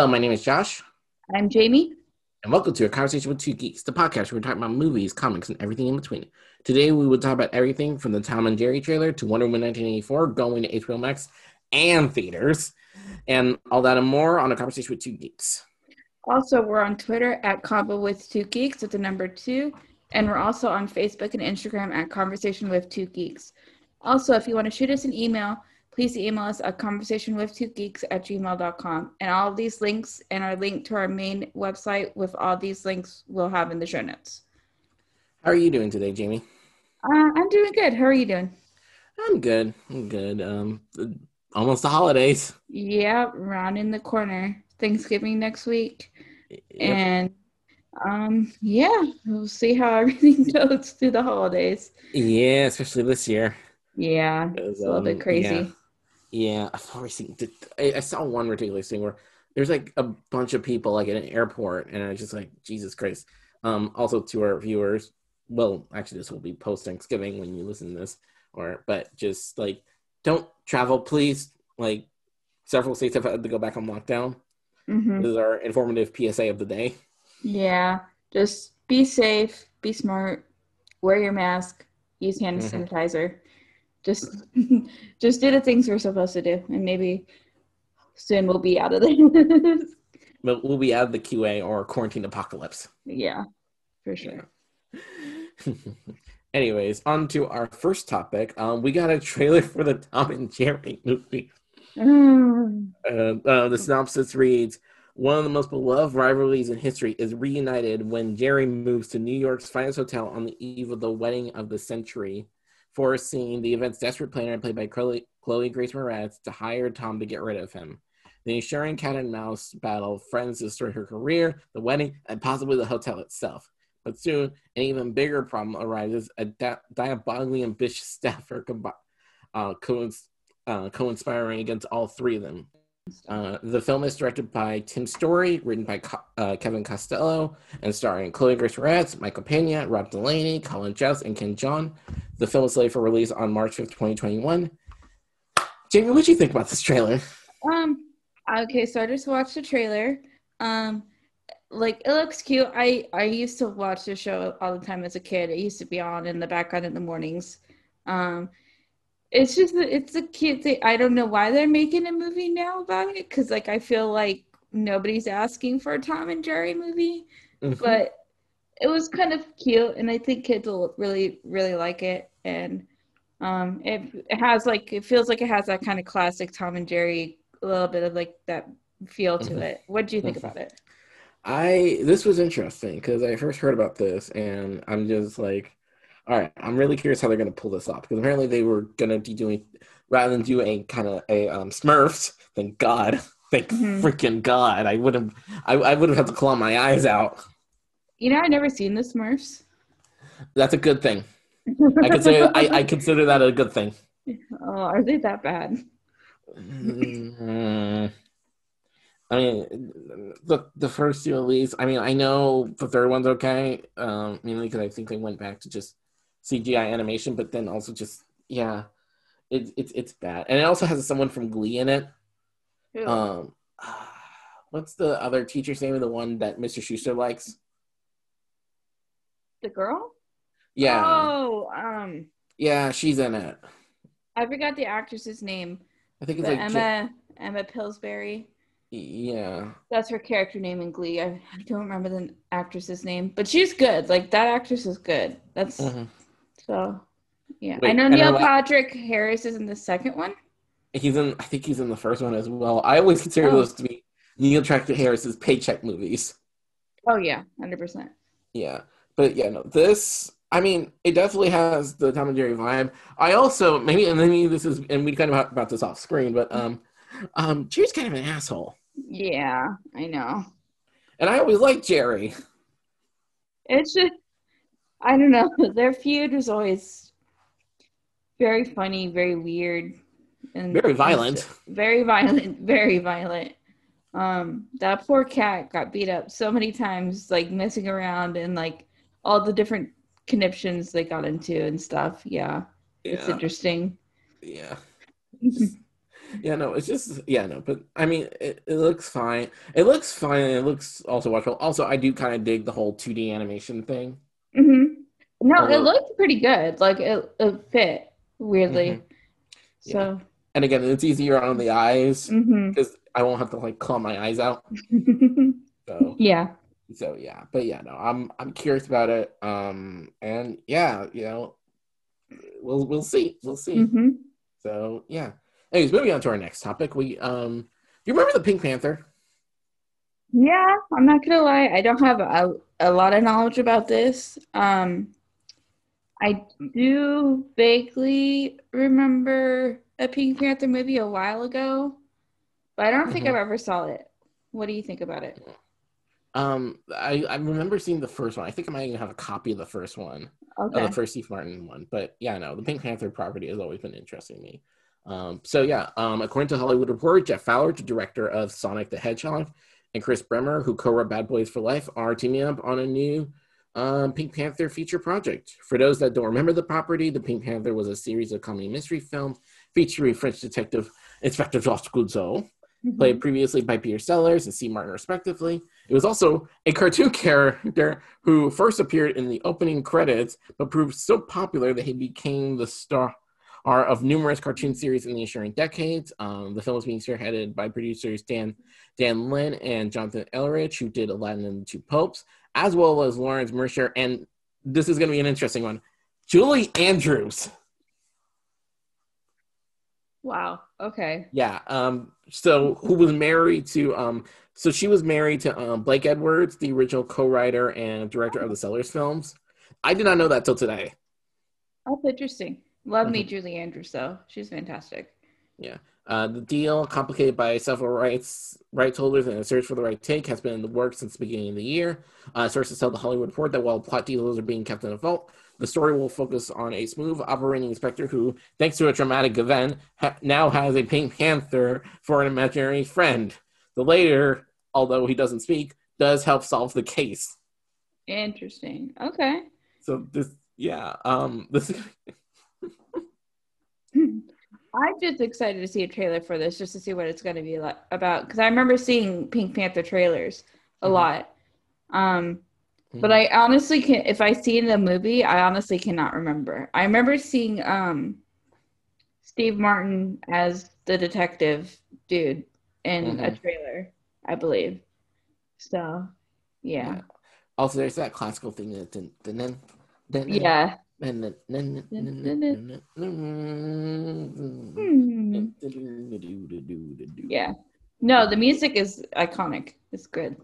Hello, my name is Josh, I'm Jamie. and welcome to a conversation with two geeks, the podcast where we talk about movies, comics, and everything in between. Today, we will talk about everything from the Tom and Jerry trailer to Wonder Woman 1984 going to HBO Max and theaters, and all that and more on a conversation with two geeks. Also, we're on Twitter at Convo with Two Geeks with the number two, and we're also on Facebook and Instagram at Conversation with Two Geeks. Also, if you want to shoot us an email, please email us at conversation with two geeks at gmail.com. And all of these links and our link to our main website with all these links we'll have in the show notes. How are you doing today, Jamie? Uh, I'm doing good. How are you doing? I'm good. I'm good. Um, almost the holidays. Yeah, round in the corner. Thanksgiving next week. Yep. And um, yeah, we'll see how everything goes through the holidays. Yeah, especially this year. Yeah, it's a little bit um, crazy. yeah. Yeah, I've always seen. I, I saw one ridiculous thing where there's like a bunch of people like at an airport, and I was just like, Jesus Christ. Um, also to our viewers, well, actually, this will be post Thanksgiving when you listen to this, or but just like, don't travel, please. Like, several states have had to go back on lockdown. hmm This is our informative PSA of the day. Yeah, just be safe, be smart, wear your mask, use hand Mhm. sanitizer. Just, just do the things we're supposed to do, and maybe soon we'll be out of this. But we'll be out of the QA or quarantine apocalypse. yeah, for sure. Anyways, on to our first topic. Um, we got a trailer for the Tom and Jerry movie. Mm. Uh, uh, the synopsis reads One of the most beloved rivalries in history is reunited when Jerry moves to New York's finest hotel on the eve of the wedding of the century, foreseeing the event's desperate planner, played by Chloe, Grace Moretz, to hire Tom to get rid of him. The ensuring cat and mouse battle to destroy her career, the wedding, and possibly the hotel itself. But soon, an even bigger problem arises a di- diabolically ambitious staffer uh, co- uh, co-inspiring against all three of them. Uh, the film is directed by Tim Story, written by Co- uh, Kevin Costello, and starring Chloe Grace Moretz, Michael Pena, Rob Delaney, Colin Jost, and Ken Jeong. The film is slated for release on March 5th, 2021. Jamie, what do you think about this trailer? Um. Okay, so I just watched the trailer. Um, like it looks cute. I I used to watch the show all the time as a kid. It used to be on in the background in the mornings. Um, it's just it's a cute thing. I don't know why they're making a movie now about it because like I feel like nobody's asking for a Tom and Jerry movie, but it was kind of cute, and I think kids will really really like it. And um, it, it has like it feels like it has that kind of classic Tom and Jerry, a little bit of like that feel to Mhm. it. What do you think Mhm. about it? I this was interesting because I first heard about this and I'm just like, all right, I'm really curious how they're gonna pull this off because apparently they were gonna be doing rather than do a kind of a um, Smurfs. Thank God, thank Mhm. freaking God, I would have I, I would have had to claw my eyes out. You know, I've never seen the Smurfs. That's a good thing. I consider I, I consider that a good thing. oh, are they that bad? Mm, I mean, the the first two at least. I mean, I know the third one's okay. Um, mainly because I think they went back to just CGI animation, but then also just yeah, it's it's it's bad, and it also has someone from Glee in it. Who? Um, what's the other teacher's name? of The one that Mr. Schuester likes? the girl? Yeah, Oh, um, yeah, she's in it. I forgot the actress's name. I think it's like Emma Emma Pillsbury. yeah. That's her character name in Glee. I, I don't remember the actress's name, but she's good. Like that actress is good. That's Mhm. so. Yeah, I know Neil Patrick Harris is in the second one. He's in. I think he's in the first one as well. I always consider Oh. those to be Neil Patrick Harris's paycheck movies. Oh yeah, hundred percent. Yeah, but yeah, no. This, I mean, it definitely has the Tom and Jerry vibe. I also maybe, and maybe this is, and we kind of talked about this off screen, but um, um, Jerry's kind of an asshole, Yeah, I know. and I always liked Jerry. It's just I don't know. Their feud was always very funny, very weird, and Very violent. Very violent. Very violent. Um, that poor cat got beat up so many times, like messing around and like all the different conniptions they got into and stuff. Yeah, it's interesting. yeah. yeah, no, it's just yeah, no, but I mean, it, it looks fine. It looks fine. And it looks also watchable. Also, I do kind of dig the whole 2D animation thing. Mm-hmm. No, Although, it looked pretty good. Like it, it fit weirdly. Mm-hmm. Yeah. So. And again, it's easier on the eyes because mm-hmm. I won't have to like claw my eyes out. so yeah. So yeah, but yeah, no, I'm I'm curious about it. Um, and yeah, you know, we'll we'll see, we'll see. Mm-hmm. So yeah. Anyways, moving on to our next topic. We um, do you remember the Pink Panther? Yeah, I'm not gonna lie. I don't have a, a lot of knowledge about this. Um, I do vaguely remember a Pink Panther movie a while ago, but I don't mm-hmm. think I've ever saw it. What do you think about it? Um, I, I remember seeing the first one. I think I might even have a copy of the first one, okay. the first Steve Martin one. But yeah, no, the Pink Panther property has always been interesting to me. Um, so yeah, um, according to Hollywood Reporter, Jeff Fowler, the director of Sonic the Hedgehog, and Chris Bremner, who co-wrote Bad Boys for Life, are teaming up on a new um, Pink Panther feature project. For those that don't remember the property, the Pink Panther was a series of comedy mystery films featuring French detective Inspector Georges Clouseau, mm-hmm. played previously by Peter Sellers and Steve Martin, respectively. It was also a cartoon character who first appeared in the opening credits, but proved so popular that he became the star of numerous cartoon series in the ensuing decades. Um, the film was being spearheaded by producers Dan Dan Lin and Jonathan Eirich, who did Aladdin and the Two Popes, as well as Lawrence Mercer. And this is going to be an interesting one. Julie Andrews. Wow. Okay. Yeah. Um. So who was married to um. So she was married to um Blake Edwards, the original co-writer and director of the Sellers films. I did not know that till today. That's interesting. Love mm-hmm. me Julie Andrews though. She's fantastic. Yeah. Uh, the deal, complicated by several rights rights holders and a search for the right take, has been in the works since the beginning of the year. Uh, sources tell the Hollywood Report that while plot details are being kept in a vault, the story will focus on a smooth operating inspector who, thanks to a traumatic event, ha- now has a Pink Panther for an imaginary friend. The later, although he doesn't speak, does help solve the case. Interesting. Okay. So this, yeah, um, this. I'm just excited to see a trailer for this, just to see what it's going to be like about. Because I remember seeing Pink Panther trailers a mm-hmm. lot. Um, mm-hmm. but I honestly can, if I see in the movie, I honestly cannot remember. I remember seeing um, Steve Martin as the detective dude in mm-hmm. a trailer, I believe. So, yeah. yeah. Also, there's that classical thing that dun, dun, dun, yeah. Hmm. Yeah. No, the music is iconic. It's good.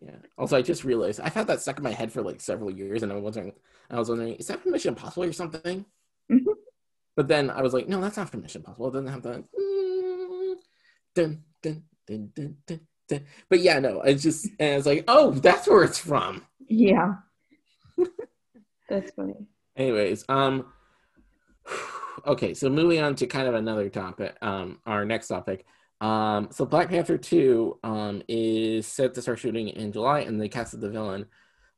Yeah. Also, I just realized I've had that stuck in my head for like several years, and I was wondering, I was wondering, is that from Mission Impossible or something? Mm-hmm. But then I was like, no, that's not from Mission Impossible. It doesn't have the dun, dun, dun, dun, dun, dun. But yeah, no, it's just, and it's like, oh, that's where it's from. Yeah. that's funny. Anyways, um, okay, so moving on to kind of another topic, um, our next topic. Um, so Black Panther 2 um, is set to start shooting in July, and they casted the villain.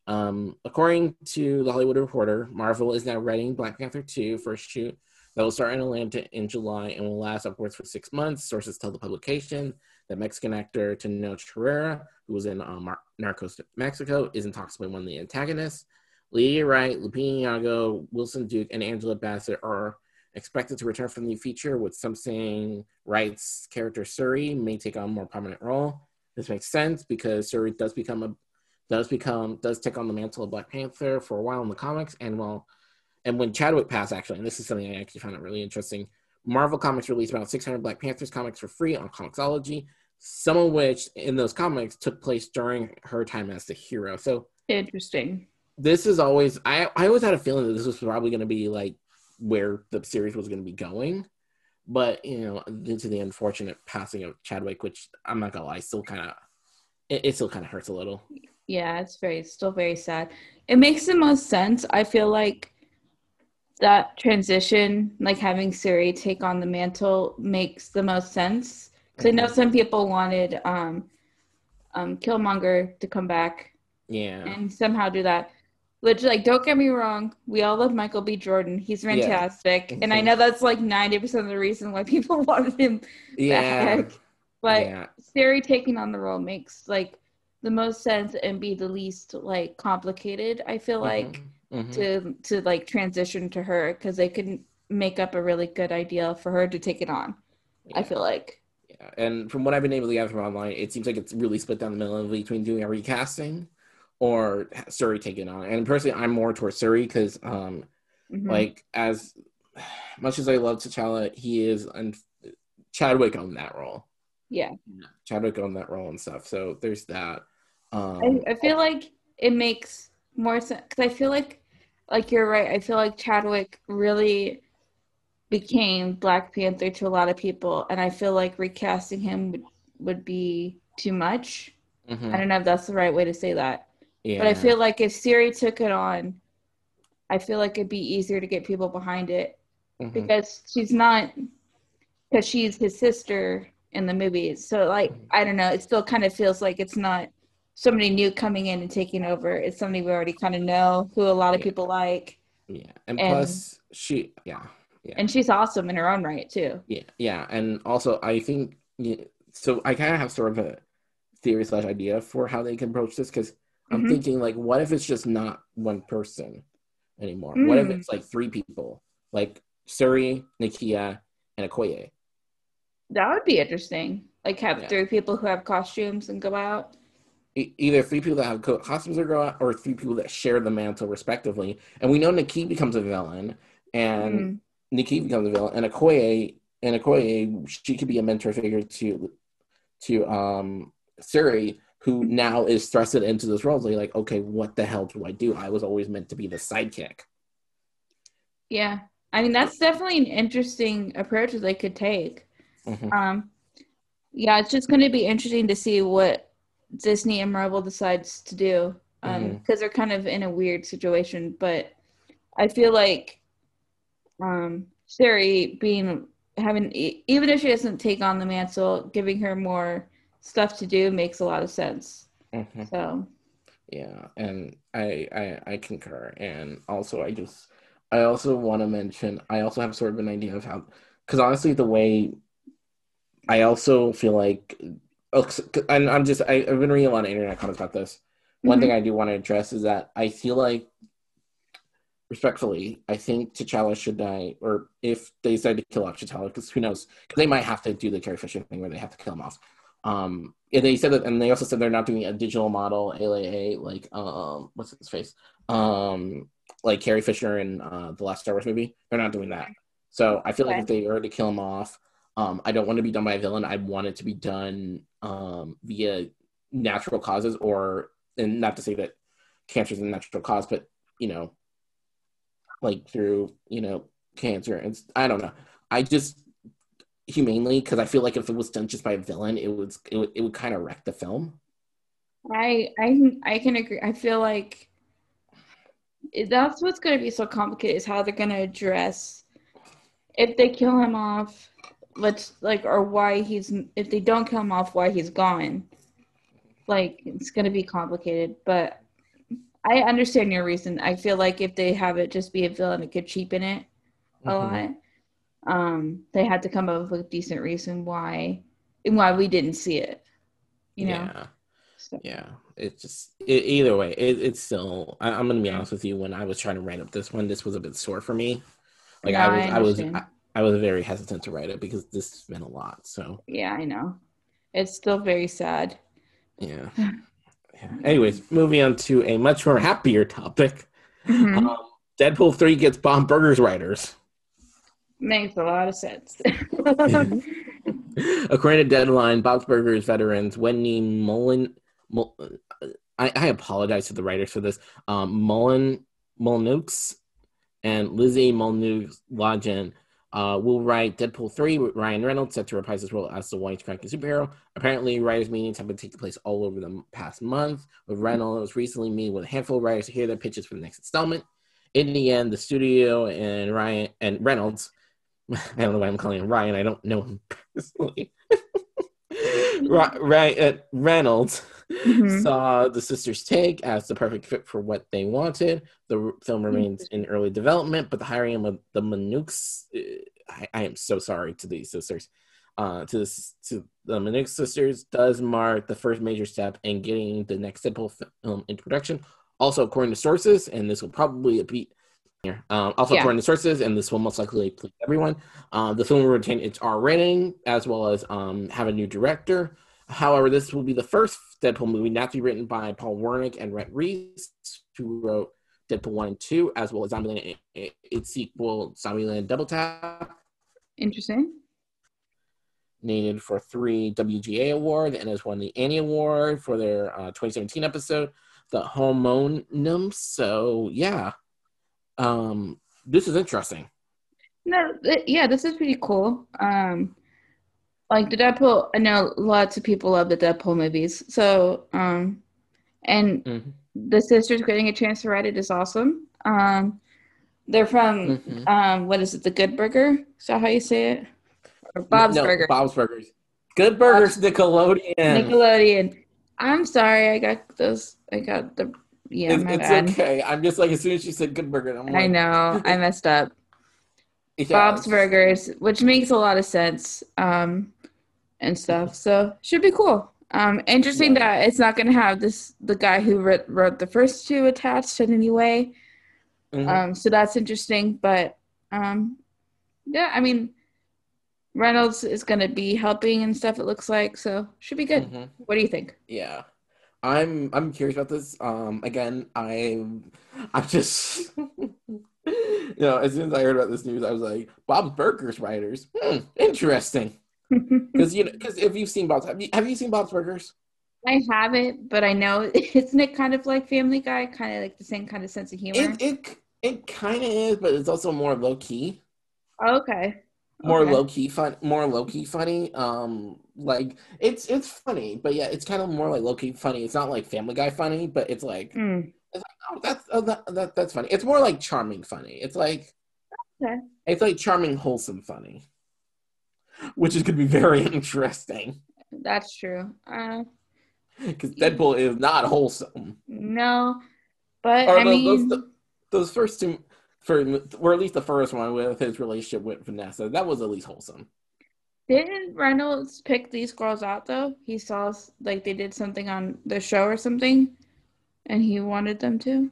Um, according to the Hollywood Reporter, Marvel is now writing Black Panther 2 for a shoot that will start in Atlanta in July and will last upwards for six months. Sources tell the publication that Mexican actor Tenoch Huerta, who was in um, Narcos Mexico, is in talks with one of the antagonists. Letitia Wright, Lupita Nyong'o, Winston Duke, and Angela Bassett are expected to return from the feature, with some saying Wright's character Shuri may take on a more prominent role. This makes sense because Shuri does become a does become does take on the mantle of Black Panther for a while in the comics, and well, and when Chadwick passed, actually, and this is something I actually found it really interesting. Marvel Comics released about 600 Black Panthers comics for free on Comixology, some of which in those comics took place during her time as the hero. So interesting this is always I, I always had a feeling that this was probably going to be like where the series was going to be going. But you know due to the unfortunate passing of chadwick which i'm not gonna lie still kind of it, it, still kind of hurts a little. Yeah it's very it's still very sad. It makes the most sense i feel like that transition like having Shuri take on the mantle makes the most sense. Because mm-hmm. i know mm-hmm. some people wanted um um killmonger to come back yeah. and somehow do that which like don't get me wrong, we all love Michael B. Jordan. He's Yeah. fantastic. And I Mhm. know that's like 90% of the reason why people wanted him Yeah. back. But yeah. Shuri taking on the role makes like the most sense and be the least like complicated, I feel like, Mhm. Mhm. to to like transition to her because they couldn't make up a really good idea for her to take it on. I feel like. Yeah, and from what I've been able to gather from online, it seems like it's really split down the middle between doing a recasting or Shuri taking on. And personally, I'm more towards Shuri because, um, Mhm. like as much as I love T'Challa, he is un- Chadwick on that role. yeah. Chadwick on that role and stuff. So there's that. Um, I, I feel like it makes more sense because I feel like, like you're right. I feel like Chadwick really became Black Panther to a lot of people, and I feel like recasting him would, would be too much. mhm, I don't know if that's the right way to say that, yeah. but I feel like if Shuri took it on, I feel like it'd be easier to get people behind it mhm, because she's not because she's his sister in the movies. So like I don't know, it still kind of feels like it's not somebody new coming in and taking over. It's somebody we already kind of know who a lot of Yeah. people like, yeah, and, and- plus she, yeah, yeah. and she's awesome in her own right too. Yeah, yeah, and also I think so. I kind of have sort of a theory slash idea for how they can approach this because I'm Mhm. thinking like, what if it's just not one person anymore? What if Mm. it's like three people, like Shuri, Nakia, and Okoye? That would be interesting. Like have Yeah. three people who have costumes and go out. E- Either three people that have costumes or go out, or three people that share the mantle respectively. And we know Nakia becomes a villain, and Mm. Nikki becomes a villain, and Okoye and Okoye she could be a mentor figure to to um Shuri, who now is thrusted into this role. Like, like, okay, what the hell do I do? I was always meant to be the sidekick. Yeah. I mean that's definitely an interesting approach that they could take. Mhm. Um, yeah, it's just going to be interesting to see what Disney and Marvel decides to do because Mhm. they're kind of in a weird situation. But I feel like um, Sherry being having even if she doesn't take on the mantle, giving her more stuff to do makes a lot of sense. Mhm. So Yeah, and I, I I concur. And also, I just I also want to mention I also have sort of an idea of how because honestly, the way I also feel like oh, and I'm just I, I've been reading a lot of internet comments about this. One Mhm. thing I do want to address is that I feel like, respectfully, I think T'Challa should die, or if they decide to kill off T'Challa, because who knows? Because they might have to do the Carrie Fisher thing where they have to kill him off. Um, and they said that, and they also said they're not doing a digital model ALA like um, what's his face, um, like Carrie Fisher in uh, the last Star Wars movie. They're not doing that. So I feel like if they were to kill him off, um, I don't want to be done by a villain. I want it to be done um, via natural causes, or and not to say that cancer is a natural cause, but you know, like through you know cancer and I don't know. I just humanely because I feel like if it was done just by a villain, it was it would, it would kind of wreck the film. I I can I can agree. I feel like that's what's going to be so complicated is how they're going to address if they kill him off. Let's like or why he's if they don't kill him off, why he's gone. Like it's going to be complicated, but I understand your reason. I feel like if they have it just be a villain, it could cheapen it a Mhm. lot. Um, they had to come up with a decent reason why and why we didn't see it. You know. Yeah. So- Yeah, it just it, either way, it, it's still. I, I'm gonna be honest with you. When I was trying to write up this one, this was a bit sore for me. Like No, I was, I I, was. I, I was very hesitant to write it because this has been a lot. So Yeah, I know. It's still very sad. yeah. yeah. Anyways, moving on to a much more happier topic. Mhm. Um, Deadpool three gets Bob's Burgers writers. Makes a lot of sense. According to Deadline, Bob's Burgers veterans Wendy Mullen, Mul, I, I apologize to the writers for this. Um, Mullen Mulnukes and Lizzie Mulnukes Lodgen uh, will write Deadpool 3 with Ryan Reynolds set to reprise his role as the white cranky superhero. Apparently, writers' meetings have been taking place all over the past month, with Reynolds recently meeting with a handful of writers to hear their pitches for the next installment. In the end, the studio and Ryan and Reynolds I don't know why I'm calling him Ryan. I don't know him personally. right, uh, Reynolds Mhm. saw the sisters take as the perfect fit for what they wanted. The r- film remains in early development, but the hiring of the Manooks, uh, I, I am so sorry to these sisters, uh, to this, to the Manook sisters, does mark the first major step in getting the next simple film into production. Also, according to sources, and this will probably be. Um, also, Yeah. according to sources, and this will most likely please everyone, uh, the film will retain its R rating as well as um, have a new director. However, this will be the first Deadpool movie not to be written by Paul Wernick and Rhett Reese, who wrote Deadpool 1 and 2, as well as Zombieland, its sequel, Zombieland Double Tap, Interesting. named for three WGA award and has won the Annie Award for their uh, 2017 episode, The Homonum. So, yeah, um, this is interesting. No, th- yeah, this is pretty cool. Um, like the Deadpool, I know lots of people love the Deadpool movies. So, um, and Mhm. the sisters getting a chance to write it is awesome. Um, they're from Mhm. um, what is it? The Good Burger? Is that how you say it? Or Bob's No, Burger. Bob's Burgers. Good Burgers, Nickelodeon. Nickelodeon. I'm sorry, I got those. I got the yeah. it's my it's bad. okay. I'm just like, as soon as she said Good Burger, I'm like, I know I messed up. yeah, Bob's Burgers, which makes a lot of sense, um, and stuff. So should be cool. Um, interesting Yeah. that it's not going to have this the guy who wrote, wrote the first two attached in any way. Mhm. Um, so that's interesting. But um, yeah, I mean, Reynolds is going to be helping and stuff. It looks like so should be good. Mhm. What do you think? Yeah. I'm I'm curious about this. Um again, I I'm just you know, as soon as I heard about this news, I was like, Bob's Burgers writers. Hmm, interesting. Because you know, because if you've seen Bob's, have you, have you seen Bob's Burgers? I haven't, but I know isn't it kind of like Family Guy, kind of like the same kind of sense of humor. It it it kind of is, but it's also more low key, okay. More Okay. low key fun, more low key funny. Um, like it's it's funny, but yeah, it's kind of more like low key funny. It's not like Family Guy funny, but it's like Mm. oh, that's oh, that, that that's funny. It's more like charming funny. It's like Okay. it's like charming, wholesome funny, which is going to be very interesting That's true. Uh, because Deadpool is not wholesome. no, but Or I tho- mean, those, those first two, for or at least the first one with his relationship with Vanessa, that was at least wholesome. didn't Reynolds pick these girls out though? He saw like they did something on the show or something, and he wanted them to.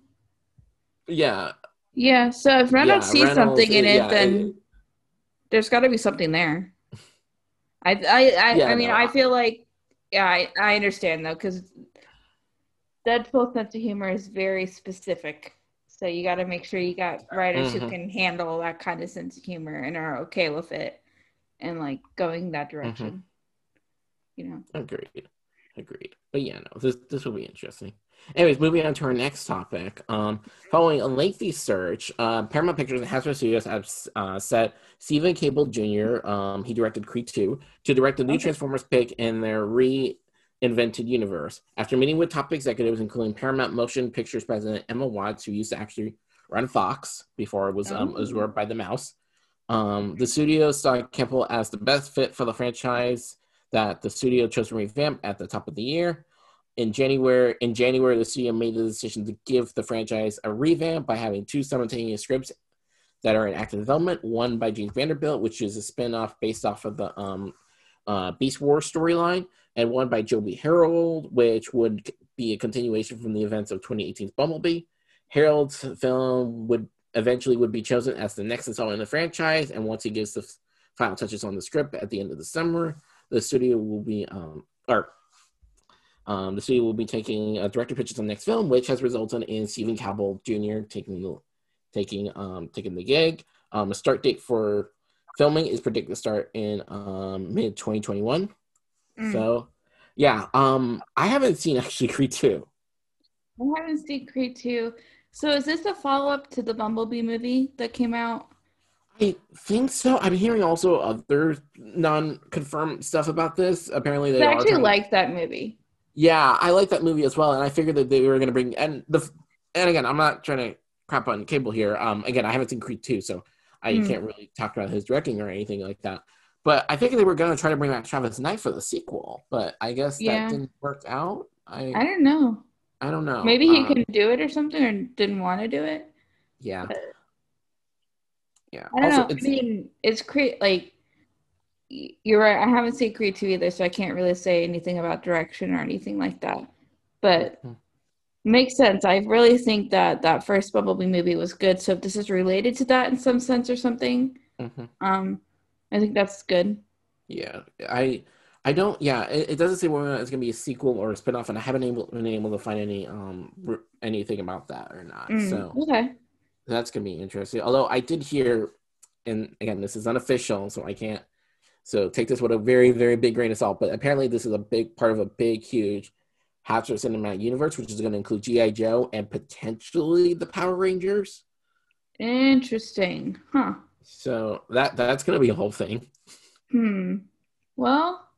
Yeah, Yeah. So if Reynolds yeah, sees Reynolds, something in it, yeah, then it- there's got to be something there. I I I, Yeah, I mean no, I I- feel like yeah I, I understand though because Deadpool's sense of humor is very specific. So you got to make sure you got writers who Mhm. can handle that kind of sense of humor and are okay with it, and like going Mm-hmm. that direction. You know. agreed, agreed. But yeah, no, this this will be interesting. Anyways, moving on to our next topic. Um, following a lengthy search, uh, Paramount Pictures and Hasbro Studios have uh, set Steven Caple Jr. Um, he directed Creed 2 to direct the new Okay. Transformers pick in their reinvented universe. After meeting with top executives, including Paramount Motion Pictures president Emma Watts, who used to actually run Fox before it was um, Oh. absorbed by the mouse, um, the studio saw Campbell as the best fit for the franchise that the studio chose to revamp at the top of the year in January, in January, the studio made the decision to give the franchise a revamp by having two simultaneous scripts that are in active development. One by James Vanderbilt, which is a spin-off based off of the um, uh, Beast Wars storyline, and one by Joby Harold, which would be a continuation from the events of 2018's Bumblebee. Harold's film would eventually would be chosen as the next installment in the franchise, and once he gives the final touches on the script at the end of the summer, the studio will be um, or um, the studio will be taking uh, director pitches on the next film, which has resulted in Stephen Cowell Jr. taking the taking um, taking the gig. Um, a start date for filming is predicted to start in um, mid 2021. Mm. So, yeah, um, I haven't seen actually Creed 2. I haven't seen Creed 2. So is this a follow-up to the Bumblebee movie that came out? I think so. I'm hearing also other non-confirmed stuff about this. Apparently, they I actually like that movie. Yeah, I like that movie as well, and I figured that they were going to bring and the and again, I'm not trying to crap on Caple here. Um, again, I haven't seen Creed two, so I Mm. can't really talk about his directing or anything like that. But I think they were going to try to bring back Travis Knight for the sequel, but I guess Yeah. that didn't work out. I I don't know. I don't know. Maybe he Um, couldn't do it or something, or didn't want to do it. Yeah. but- Yeah. I don't also, know. it's, I mean, it's Creed. Like you're right. I haven't seen Creed two either, so I can't really say anything about direction or anything like that. But Mhm. makes sense. I really think that that first Bumblebee movie was good. So if this is related to that in some sense or something, Mhm. um, I think that's good. Yeah, I I don't. Yeah, it, it doesn't say whether it's gonna be a sequel or a spinoff, and I haven't able been able to find any um anything about that or not. Mm, So okay. that's gonna be interesting. Although I did hear, and again, this is unofficial, so I can't. So take this with a very very big grain of salt. But apparently, this is a big part of a big huge Hasbro Cinematic Universe, which is going to include GI Joe and potentially the Power Rangers. Interesting. Huh. So that that's going to be a whole thing. Hmm. Well,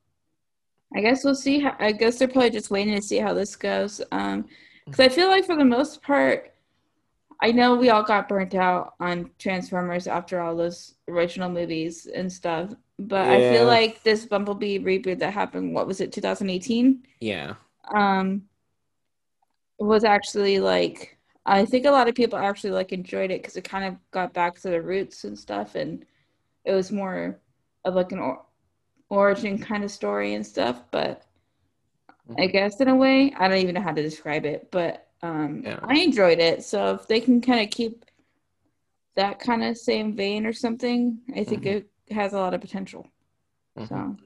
I guess we'll see. How, I guess they're probably just waiting to see how this goes. Um, because I feel like for the most part, I know we all got burnt out on Transformers after all those original movies and stuff. But I feel like this Bumblebee reboot that happened, what was it, 2018? Yeah. Um, was actually like I think a lot of people actually like enjoyed it because it kind of got back to the roots and stuff, and it was more of like an or- origin kind of story and stuff. But I guess in a way, I don't even know how to describe it, but um, Yeah. I enjoyed it. So if they can kind of keep that kind of same vein or something, I think Mhm. it has a lot of potential. Mhm. So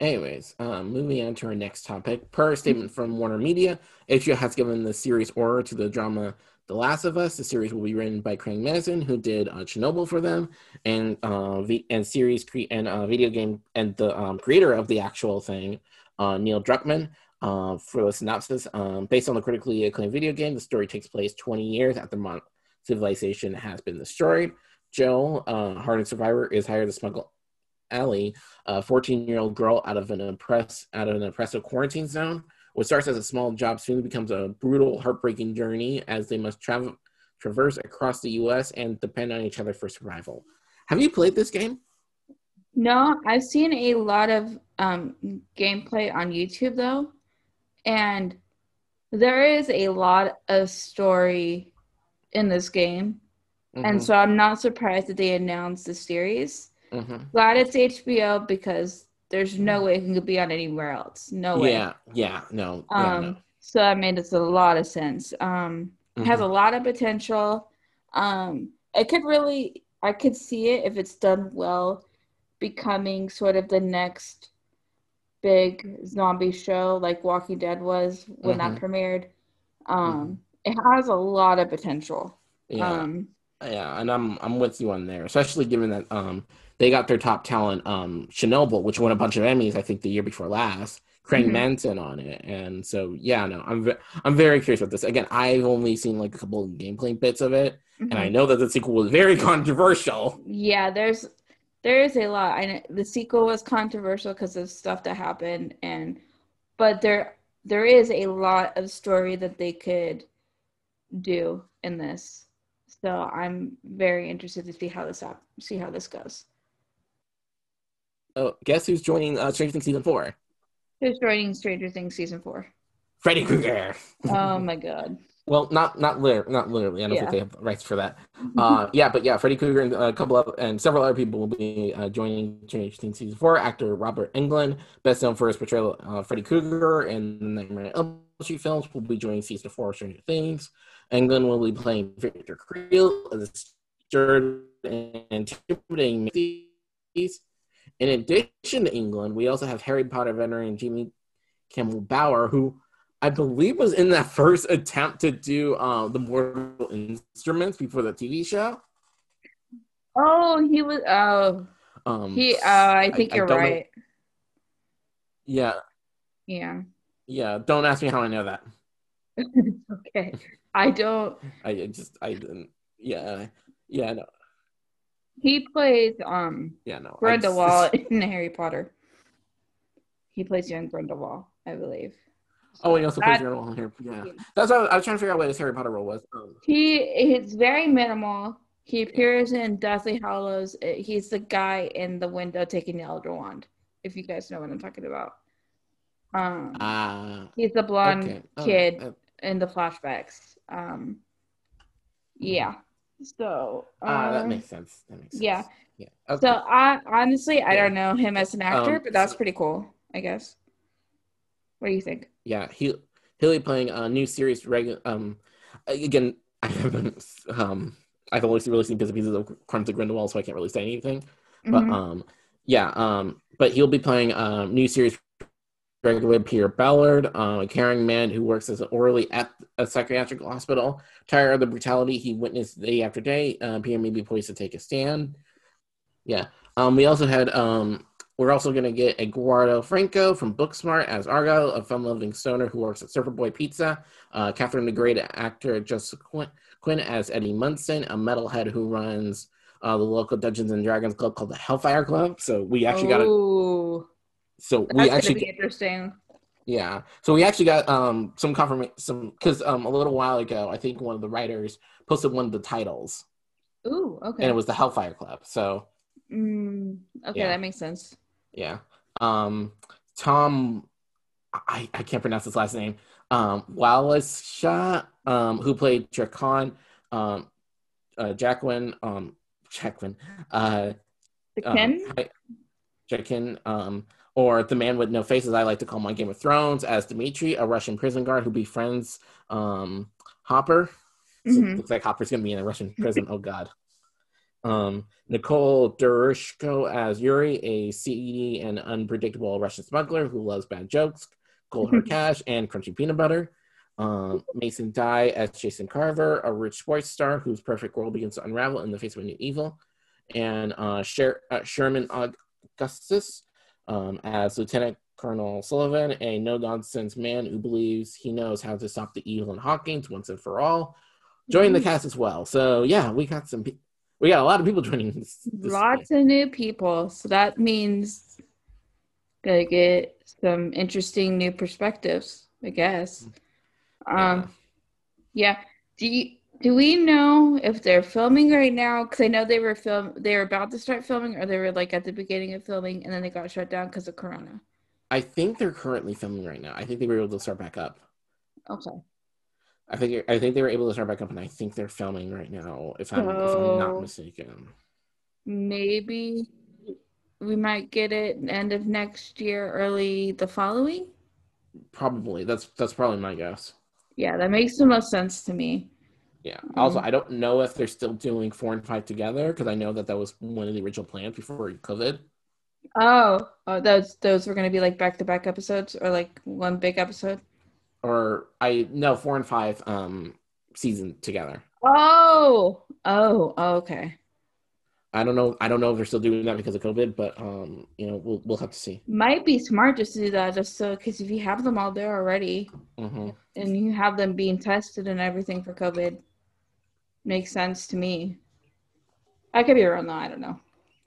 Anyways, um, moving on to our next topic. Per statement from Warner Media, HBO has given the series aura to the drama The Last of Us. The series will be written by Craig Mazin, who did uh, Chernobyl for them, and uh, v- and series cre- and uh, video game and the um, creator of the actual thing, uh, Neil Druckmann. Uh, for the synopsis, um, based on the critically acclaimed video game, the story takes place 20 years after mon- civilization has been destroyed. Joe, uh, hardened survivor, is hired to smuggle Ellie, a 14-year-old girl out of an oppress out of an oppressive quarantine zone. What starts as a small job soon becomes a brutal, heartbreaking journey as they must travel traverse across the U.S. and depend on each other for survival. Have you played this game? No, I've seen a lot of um, gameplay on YouTube though, and there is a lot of story in this game, and Mhm, so I'm not surprised that they announced the series. Mhm. Glad it's HBO because there's no way it could be on anywhere else. No way. Yeah, yeah, no, yeah, Um, no. so that made us a lot of sense. Um, it has a lot of potential. Um, it could really, I could see it if it's done well, becoming sort of the next big zombie show like Walking Dead was when that Mhm. premiered. Um, it has a lot of potential. yeah. Um, Yeah, and I'm I'm with you on there, especially given that um they got their top talent um Chernobyl, which won a bunch of Emmys I think the year before last. Craig Mhm. Mazin on it, and so yeah, no, I'm ve- I'm very curious about this. Again, I've only seen like a couple of gameplay bits of it, and I know that the sequel was very controversial. Yeah, there's there is a lot. I know the sequel was controversial because of stuff that happened, and but there there is a lot of story that they could do in this. So I'm very interested to see how this hap- see how this goes. Oh, guess who's joining uh, Stranger Things season four? Who's joining Stranger Things season four? Freddy Krueger. Oh my god. Well, not not literally, not literally. I don't Yeah. think they have rights for that. Uh, yeah, but yeah, Freddy Krueger and a couple of and several other people will be uh, joining Stranger Things season four. Actor Robert Englund, best known for his portrayal of Freddy Krueger in the Nightmare on Elm Street films, will be joining season four of Stranger Things. Englund will be playing Victor Creel, a stirred and intimidating. In addition to Englund, we also have Harry Potter veteran Jamie Campbell Bower, who I believe was in that first attempt to do uh, the Mortal Instruments before the TV show. Oh, he was. Oh, Um, he. Oh, I think I you're know- right. Yeah, Yeah. yeah. Don't ask me how I know that. okay. I don't. I I just I didn't. Yeah, yeah, no, He plays um yeah, no. I just- Grindelwald in Harry Potter. He plays young Grindelwald, I believe. Oh, and he also plays That- Grindelwald here. Yeah, that's what I was, I was trying to figure out what his Harry Potter role was. Um, He it's very minimal. He appears in Deathly Hallows. Uh, He's the guy in the window taking the Elder Wand. If you guys know what I'm talking about. Um, Ah, he's the blonde okay. Oh, kid uh, in the flashbacks. Um, yeah. So. ah, that um, makes sense. That makes sense. yeah. Yeah. Okay. So I honestly I Yeah. don't know him as an actor, Um, but that's pretty cool. I guess. What do you think? yeah, he he'll be playing a new series. Regular. Um, again, I haven't. Um, I've only really seen bits and pieces of Crimes of Grindelwald, so I can't really say anything. But Mhm. um, yeah. Um, but he'll be playing a new series. Regular Peter Ballard, um, a caring man who works as an orderly at a psychiatric hospital. Tired of the brutality he witnessed day after day, uh, Peter may be poised to take a stand. Yeah. Um, we also had um, we're also going to get Eduardo Franco from Booksmart as Argyle, a fun-loving stoner who works at Surfer Boy Pizza. Uh, Catherine the Great actor Joseph Quinn, as Eddie Munson, a metalhead who runs uh, the local Dungeons and Dragons club called the Hellfire Club. So we actually got a, so that's we actually be interesting. yeah. So we actually got um some confirmation some because um a little while ago I think one of the writers posted one of the titles Ooh, okay. and it was the Hellfire Club. So Mm, okay, Yeah. that makes sense. yeah. Um Tom I, I can't pronounce his last name. Um Wallace Shaw, um, who played Dracan, um uh Jacqueline, um Jacqueline, uh The um, Jacqueline, um, or the man with no faces, I like to call my Game of Thrones, as Dimitri, a Russian prison guard who befriends um, Hopper. So Mhm. looks like Hopper's gonna be in a Russian prison. oh God. Um, Nicole Durushko as Yuri, a seedy and unpredictable Russian smuggler who loves bad jokes, cold hard cash, and crunchy peanut butter. Um, Mason Dye as Jason Carver, a rich sports star whose perfect world begins to unravel in the face of a new evil. And uh, Sher- uh, Sherman Augustus um, as Lieutenant Colonel Sullivan, a no nonsense man who believes he knows how to stop the evil in Hawkins once and for all. Join the cast as well. So yeah, we got some. Pe- we got a lot of people joining this. this Lots of new people. So that means gonna get some interesting new perspectives, I guess. Um yeah. Do you do we know if they're filming right now? Because I know they were film they were about to start filming or they were like at the beginning of filming and then they got shut down because of corona. I think they're currently filming right now. I think they were able to start back up. Okay. I think I think they were able to start back up, and I think they're filming right now. If I'm, if I'm not mistaken. Maybe we might get it end of next year, early the following. Probably that's that's probably my guess. Yeah, that makes the most sense to me. Yeah. Also, Mhm. I don't know if they're still doing four and five together because I know that that was one of the original plans before COVID. Oh, oh, those those were gonna be like back to back episodes or like one big episode. Or I no four and five um season together. Oh, oh, okay. I don't know. I don't know if they're still doing that because of COVID, but um, you know, we'll we'll have to see. Might be smart just to do that, just so because if you have them all there already hmm and you have them being tested and everything for COVID, makes sense to me. I could be wrong though. I don't know.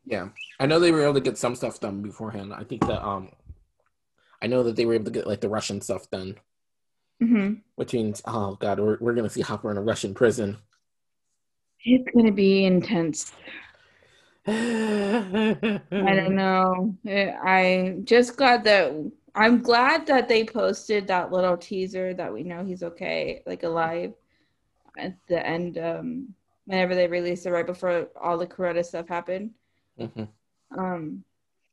Yeah, I know they were able to get some stuff done beforehand. I think that um, I know that they were able to get like the Russian stuff done, hmm which means oh god, we're we're gonna see Hopper in a Russian prison. It's gonna be intense. I I don't know. I'm just glad that I'm glad that they posted that little teaser that we know he's okay, like alive, at the end. Um, whenever they released it, right before all the Corona stuff happened. Mhm. Um,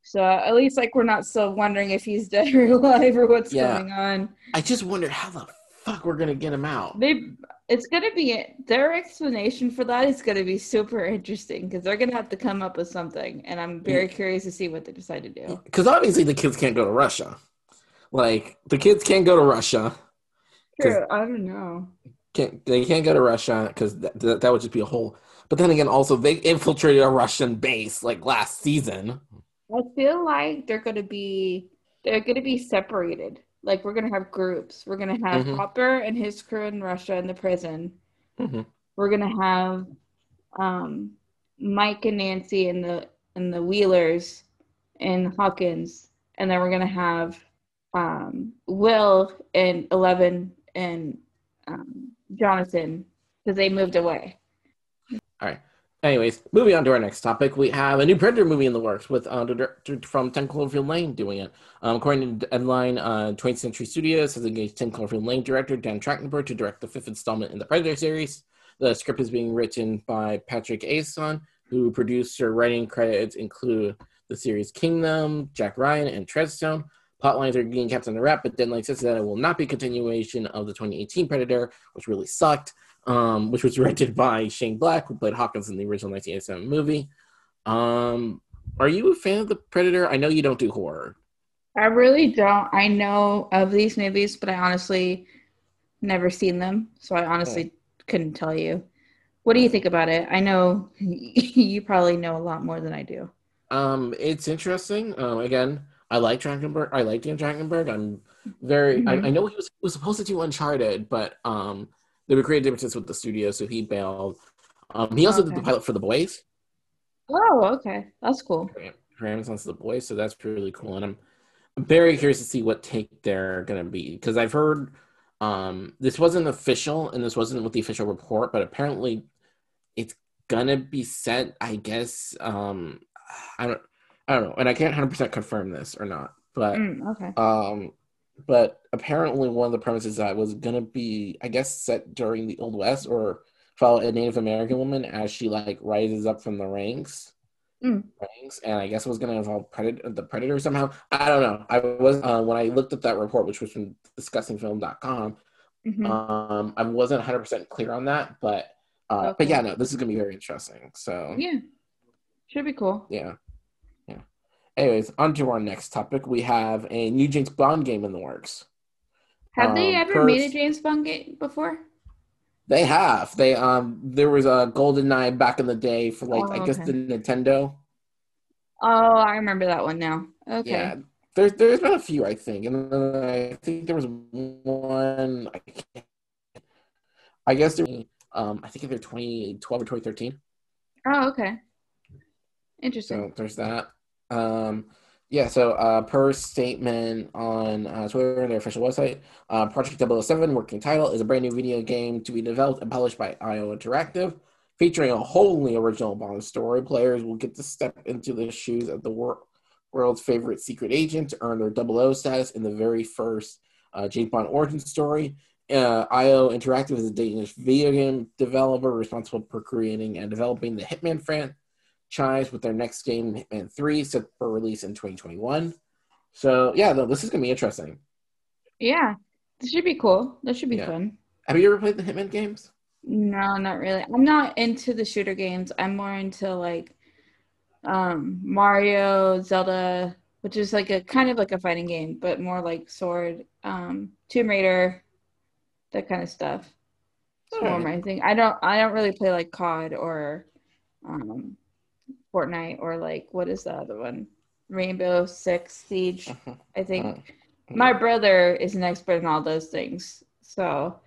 so at least like we're not still wondering if he's dead or alive or what's Yeah. going on. I just wonder how the fuck we're gonna get him out. They, it's gonna be their explanation for that is gonna be super interesting because they're gonna have to come up with something, and I'm very curious to see what they decide to do. Because obviously the kids can't go to Russia. Like the kids can't go to Russia. True. I don't know. Can't they can't go to Russia because that, that that would just be a whole. But then again, also they infiltrated a Russian base like last season. I feel like they're gonna be they're gonna be separated. Like we're gonna have groups. We're gonna have Mhm. Hopper and his crew in Russia in the prison. Mhm. We're gonna have um, Mike and Nancy and the and the Wheelers and Hawkins, and then we're gonna have um, Will and Eleven and um, Jonathan because they moved away. All right. Anyways, moving on to our next topic, we have a new Predator movie in the works with uh, director from 10 Cloverfield Lane doing it. Um, according to Deadline, uh, 20th Century Studios has engaged 10 Cloverfield Lane director Dan Trachtenberg to direct the fifth installment in the Predator series. The script is being written by Patrick Aison, who producer writing credits include the series Kingdom, Jack Ryan, and Treadstone. Plotlines are being kept on the wrap, but says that it will not be a continuation of the 2018 Predator, which really sucked um, which was directed by Shane Black, who played Hawkins in the original 1987 movie. Um, are you a fan of the Predator? I know you don't do horror. I really don't. I know of these movies, but I honestly never seen them, so I honestly oh. couldn't tell you. What do you think about it? I know you probably know a lot more than I do. Um, it's interesting. Um, again, I like Trachtenberg. I like Dan Trachtenberg. I'm very. Mm-hmm. I, I, know he was, was supposed to do Uncharted, but um, there were creative differences with the studio, so he bailed. Um, he also okay. did the pilot for The Boys. Oh, okay, that's cool. For Amazon's The Boys, so that's really cool, and I'm, I'm very curious to see what take they're gonna be because I've heard um, this wasn't official and this wasn't with the official report, but apparently it's gonna be sent. I guess um, I don't, I don't know, and I can't hundred percent confirm this or not, but mm, okay. Um, but apparently one of the premises that was gonna be, I guess, set during the Old West or follow a Native American woman as she like rises up from the ranks. Mm. Ranks, and I guess it was going to involve predator, the predator somehow. I don't know. I was uh, when I looked at that report, which was from discussingfilm.com. Mm-hmm. Um, I wasn't 100 percent clear on that, but uh, okay. but yeah, no, this is going to be very interesting. So yeah, should be cool. Yeah. Anyways, on to our next topic. We have a new James Bond game in the works. Have um, they ever made a James Bond game before? They have. They um there was a GoldenEye back in the day for like oh, I guess the Nintendo. Oh, I remember that one now. Okay. Yeah. There's there's been a few, I think. And then I think there was one I, I guess there um I think either 2012 or 2013. Oh, okay. Interesting. So there's that. Um, yeah, so uh, per statement on uh, Twitter and their official website, uh, Project 007 working title is a brand new video game to be developed and published by IO Interactive, featuring a wholly original Bond story. Players will get to step into the shoes of the wor- world's favorite secret agent to earn their 00 status in the very first uh, James Bond origin story. Uh, IO Interactive is a Danish video game developer responsible for creating and developing the Hitman franchise Chimes with their next game, Hitman 3, set for release in 2021. So, yeah, this is going to be interesting. Yeah, this should be cool. This should be yeah. fun. Have you ever played the Hitman games? No, not really. I'm not into the shooter games. I'm more into like um, Mario, Zelda, which is like a kind of like a fighting game, but more like sword, um, Tomb Raider, that kind of stuff. It's more my thing. I don't I don't really play like COD or um, Fortnite or like what is the other one? Rainbow Six Siege. Uh-huh. I think uh-huh. my brother is an expert in all those things, so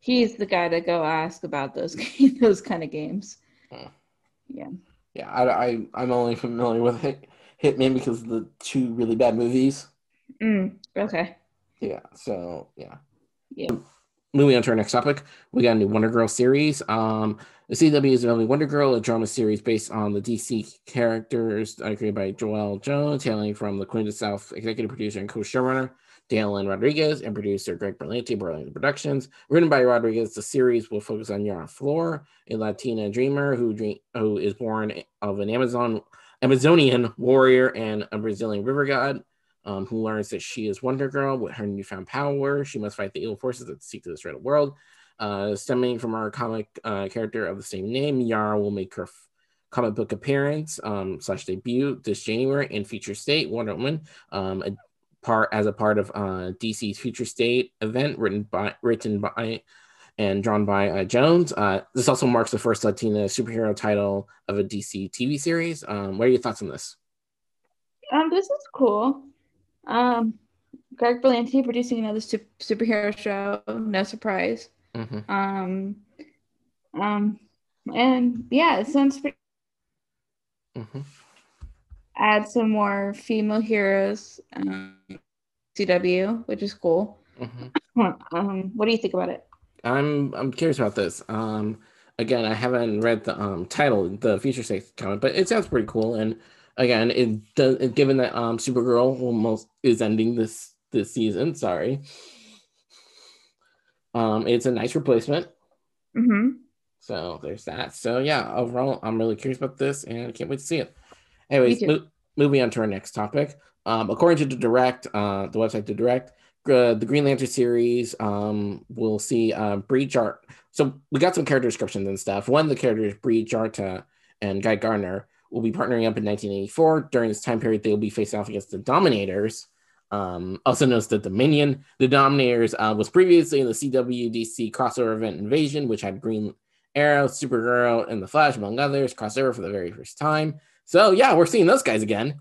he's the guy to go ask about those those kind of games. Uh-huh. Yeah. Yeah, I, I I'm only familiar with Hit, Hitman because of the two really bad movies. Mm, okay. Yeah. So yeah. Yeah. Moving on to our next topic, we got a new Wonder Girl series. Um, the CW is developing Wonder Girl, a drama series based on the DC characters uh, created by Joëlle Jones, hailing from the Queen of South executive producer and co-showrunner Dailyn Rodriguez and producer Greg Berlanti, Berlanti Productions. Written by Rodriguez, the series will focus on Yara Flor, a Latina dreamer who dream, who is born of an Amazon Amazonian warrior and a Brazilian river god. Um, who learns that she is Wonder Girl with her newfound power. She must fight the evil forces that seek to destroy the world. Uh, stemming from our comic uh, character of the same name, Yara will make her f- comic book appearance um, slash debut this January in Future State Wonder Woman, um, a part as a part of uh, DC's Future State event written by written by and drawn by uh, Jones. Uh, this also marks the first Latina superhero title of a DC TV series. Um, what are your thoughts on this? Um, this is cool. Um, Greg Berlanti producing another su- superhero show. No surprise. Mm-hmm. Um, um, and yeah, it sounds pretty. Mm-hmm. Add some more female heroes, um, CW, which is cool. Mm-hmm. Um, what do you think about it? I'm I'm curious about this. Um, again, I haven't read the um, title, the future state comment, but it sounds pretty cool. And again, it does. Given that um, Supergirl almost is ending this this season, sorry, um, it's a nice replacement. Mm-hmm. So there's that. So yeah, overall, I'm really curious about this, and I can't wait to see it. Anyways, mo- moving on to our next topic. Um, according to the direct, uh, the website the direct, uh, the Green Lantern series, um, we'll see uh, Bree Jar. So we got some character descriptions and stuff. One of the characters, Bree Jarta and Guy Gardner, will be partnering up in 1984. During this time period, they will be facing off against the Dominators, um, also known as the Dominion. The Dominators uh, was previously in the CWDC crossover event Invasion, which had Green Arrow, Supergirl, and The Flash, among others, crossover for the very first time. So yeah, we're seeing those guys again.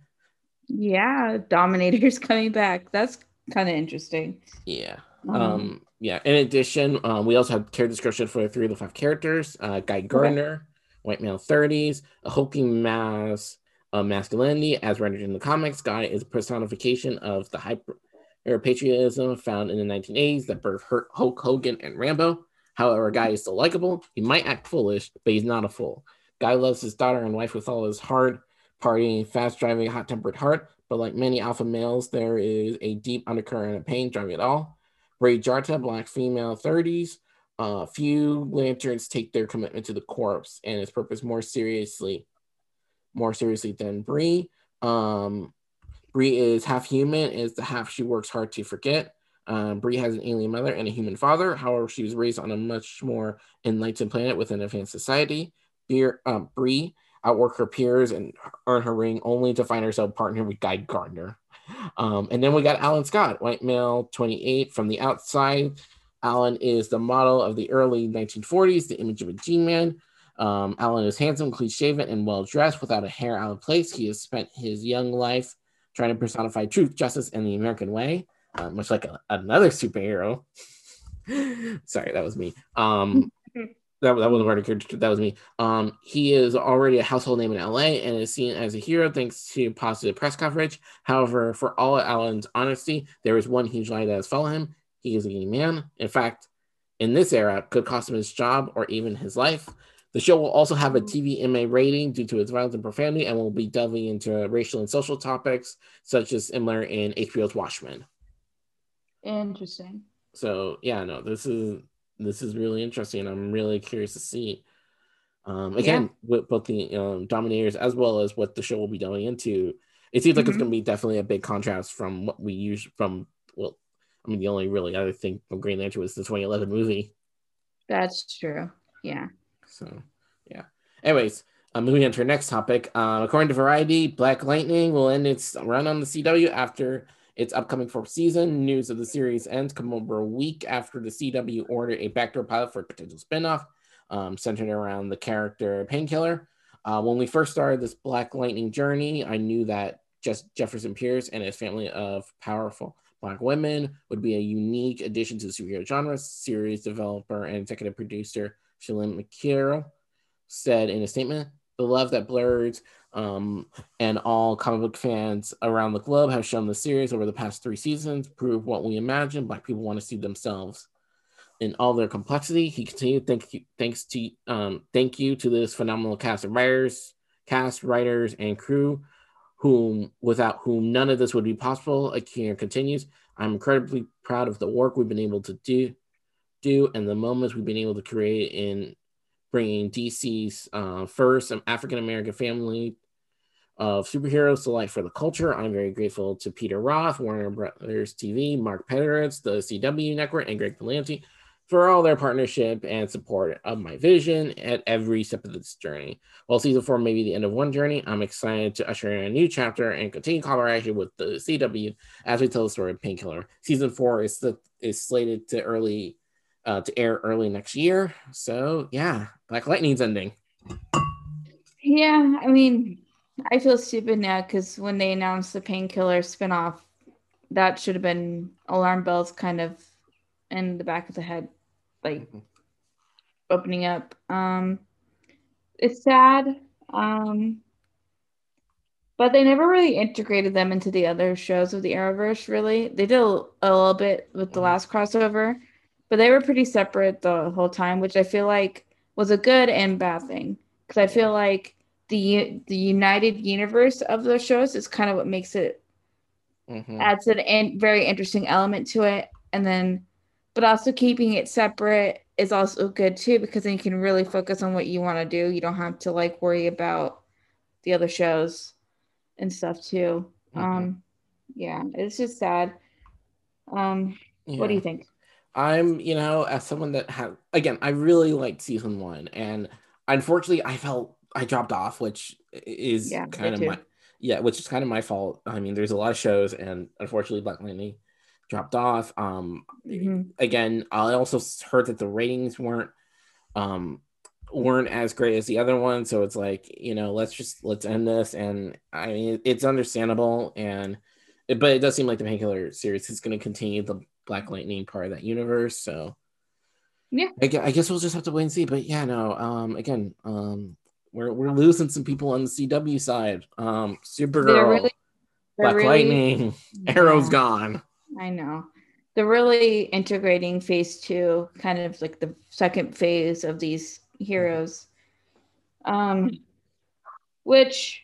Yeah, Dominators coming back. That's kind of interesting. Yeah. Um, um, yeah. In addition, um, we also have character description for three of the five characters. Uh, Guy Gardner. White male 30s, a hulking mass of masculinity, as rendered in the comics. Guy is a personification of the hyper patriotism found in the 1980s that birthed Hulk Hogan and Rambo. However, Guy is still likable. He might act foolish, but he's not a fool. Guy loves his daughter and wife with all his heart, partying, fast driving, hot tempered heart. But like many alpha males, there is a deep undercurrent of pain driving it all. Bree Jarta, black female, 30s. Uh, few lanterns take their commitment to the corpse and its purpose more seriously, more seriously than Bree. Um, Bree is half human, is the half she works hard to forget. Um, Bree has an alien mother and a human father. However, she was raised on a much more enlightened planet with an advanced society. Beer, um, Bree outwork her peers and earn her ring only to find herself partnered with Guy Gardner. Um, and then we got Alan Scott, white male, 28, from the outside. Alan is the model of the early 1940s, the image of a G man. Um, Alan is handsome, clean shaven, and well dressed without a hair out of place. He has spent his young life trying to personify truth, justice, and the American way uh, much like a, another superhero. Sorry, that was me. Um, that, that wasn't character. That was me. Um, he is already a household name in LA and is seen as a hero thanks to positive press coverage. However, for all Alan's honesty, there is one huge lie that has followed him. He is a gay man. In fact, in this era, could cost him his job or even his life. The show will also have a TV MA rating due to its violence and profanity and will be delving into racial and social topics, such as similar in HBO's Watchmen. Interesting. So yeah, no, this is this is really interesting. I'm really curious to see. Um, again, yeah. with both the um, Dominators as well as what the show will be delving into, it seems like mm-hmm. it's going to be definitely a big contrast from what we use from. Well, I mean, the only really other thing from Green Lantern was the 2011 movie. That's true. Yeah. So, yeah. Anyways, uh, moving on to our next topic. Uh, according to Variety, Black Lightning will end its run on the CW after its upcoming fourth season. News of the series ends come over a week after the CW ordered a backdoor pilot for a potential spinoff um, centered around the character Painkiller. Uh, when we first started this Black Lightning journey, I knew that just Jefferson Pierce and his family of powerful Black women would be a unique addition to the superhero genre. Series developer and executive producer Shalyn McKerrow said in a statement, "The love that Blurred um, and all comic book fans around the globe have shown the series over the past three seasons prove what we imagine Black people want to see themselves in all their complexity. He continued, thank you, thanks to um, thank you to this phenomenal cast of writers, cast writers, and crew, whom without whom none of this would be possible. Akil continues. I'm incredibly proud of the work we've been able to do, do, and the moments we've been able to create in bringing DC's uh, first African American family of superheroes to life for the culture. I'm very grateful to Peter Roth, Warner Brothers TV, Mark Pedowitz, the CW Network, and Greg Berlanti for all their partnership and support of my vision at every step of this journey. While season four may be the end of one journey, I'm excited to usher in a new chapter and continue collaboration with the CW as we tell the story of Painkiller. Season four is the, is slated to early uh, to air early next year. So yeah, Black Lightning's ending. Yeah, I mean, I feel stupid now because when they announced the painkiller spinoff, that should have been alarm bells kind of in the back of the head, like mm-hmm. opening up. Um, it's sad, um, but they never really integrated them into the other shows of the Arrowverse. Really, they did a, a little bit with the mm-hmm. last crossover, but they were pretty separate the whole time, which I feel like was a good and bad thing because I feel like the the united universe of those shows is kind of what makes it Mhm. adds an in, very interesting element to it and then but also keeping it separate is also good too because then you can really focus on what you want to do you don't have to like worry about the other shows and stuff too Mhm. um yeah it's just sad um what do you think I'm, you know, as someone that had again, I really liked season one, and unfortunately, I felt I dropped off, which is Yeah, kind of too. my yeah, which is kind of my fault. I mean, there's a lot of shows, and unfortunately, Black Lightning dropped off. Um, Mhm. again, I also heard that the ratings weren't um weren't as great as the other one, so it's like you know, let's just let's end this, and I mean, it's understandable, and but it does seem like the Painkiller series is going to continue the Black Lightning part of that universe. So Yeah. I, I guess we'll just have to wait and see. But yeah, no. Um, again, um, we're we're losing some people on the CW side. Um, Supergirl, they're really Black really- Lightning, Arrow's Yeah. gone. I know. They're really integrating phase two, kind of like the second phase of these heroes. Um which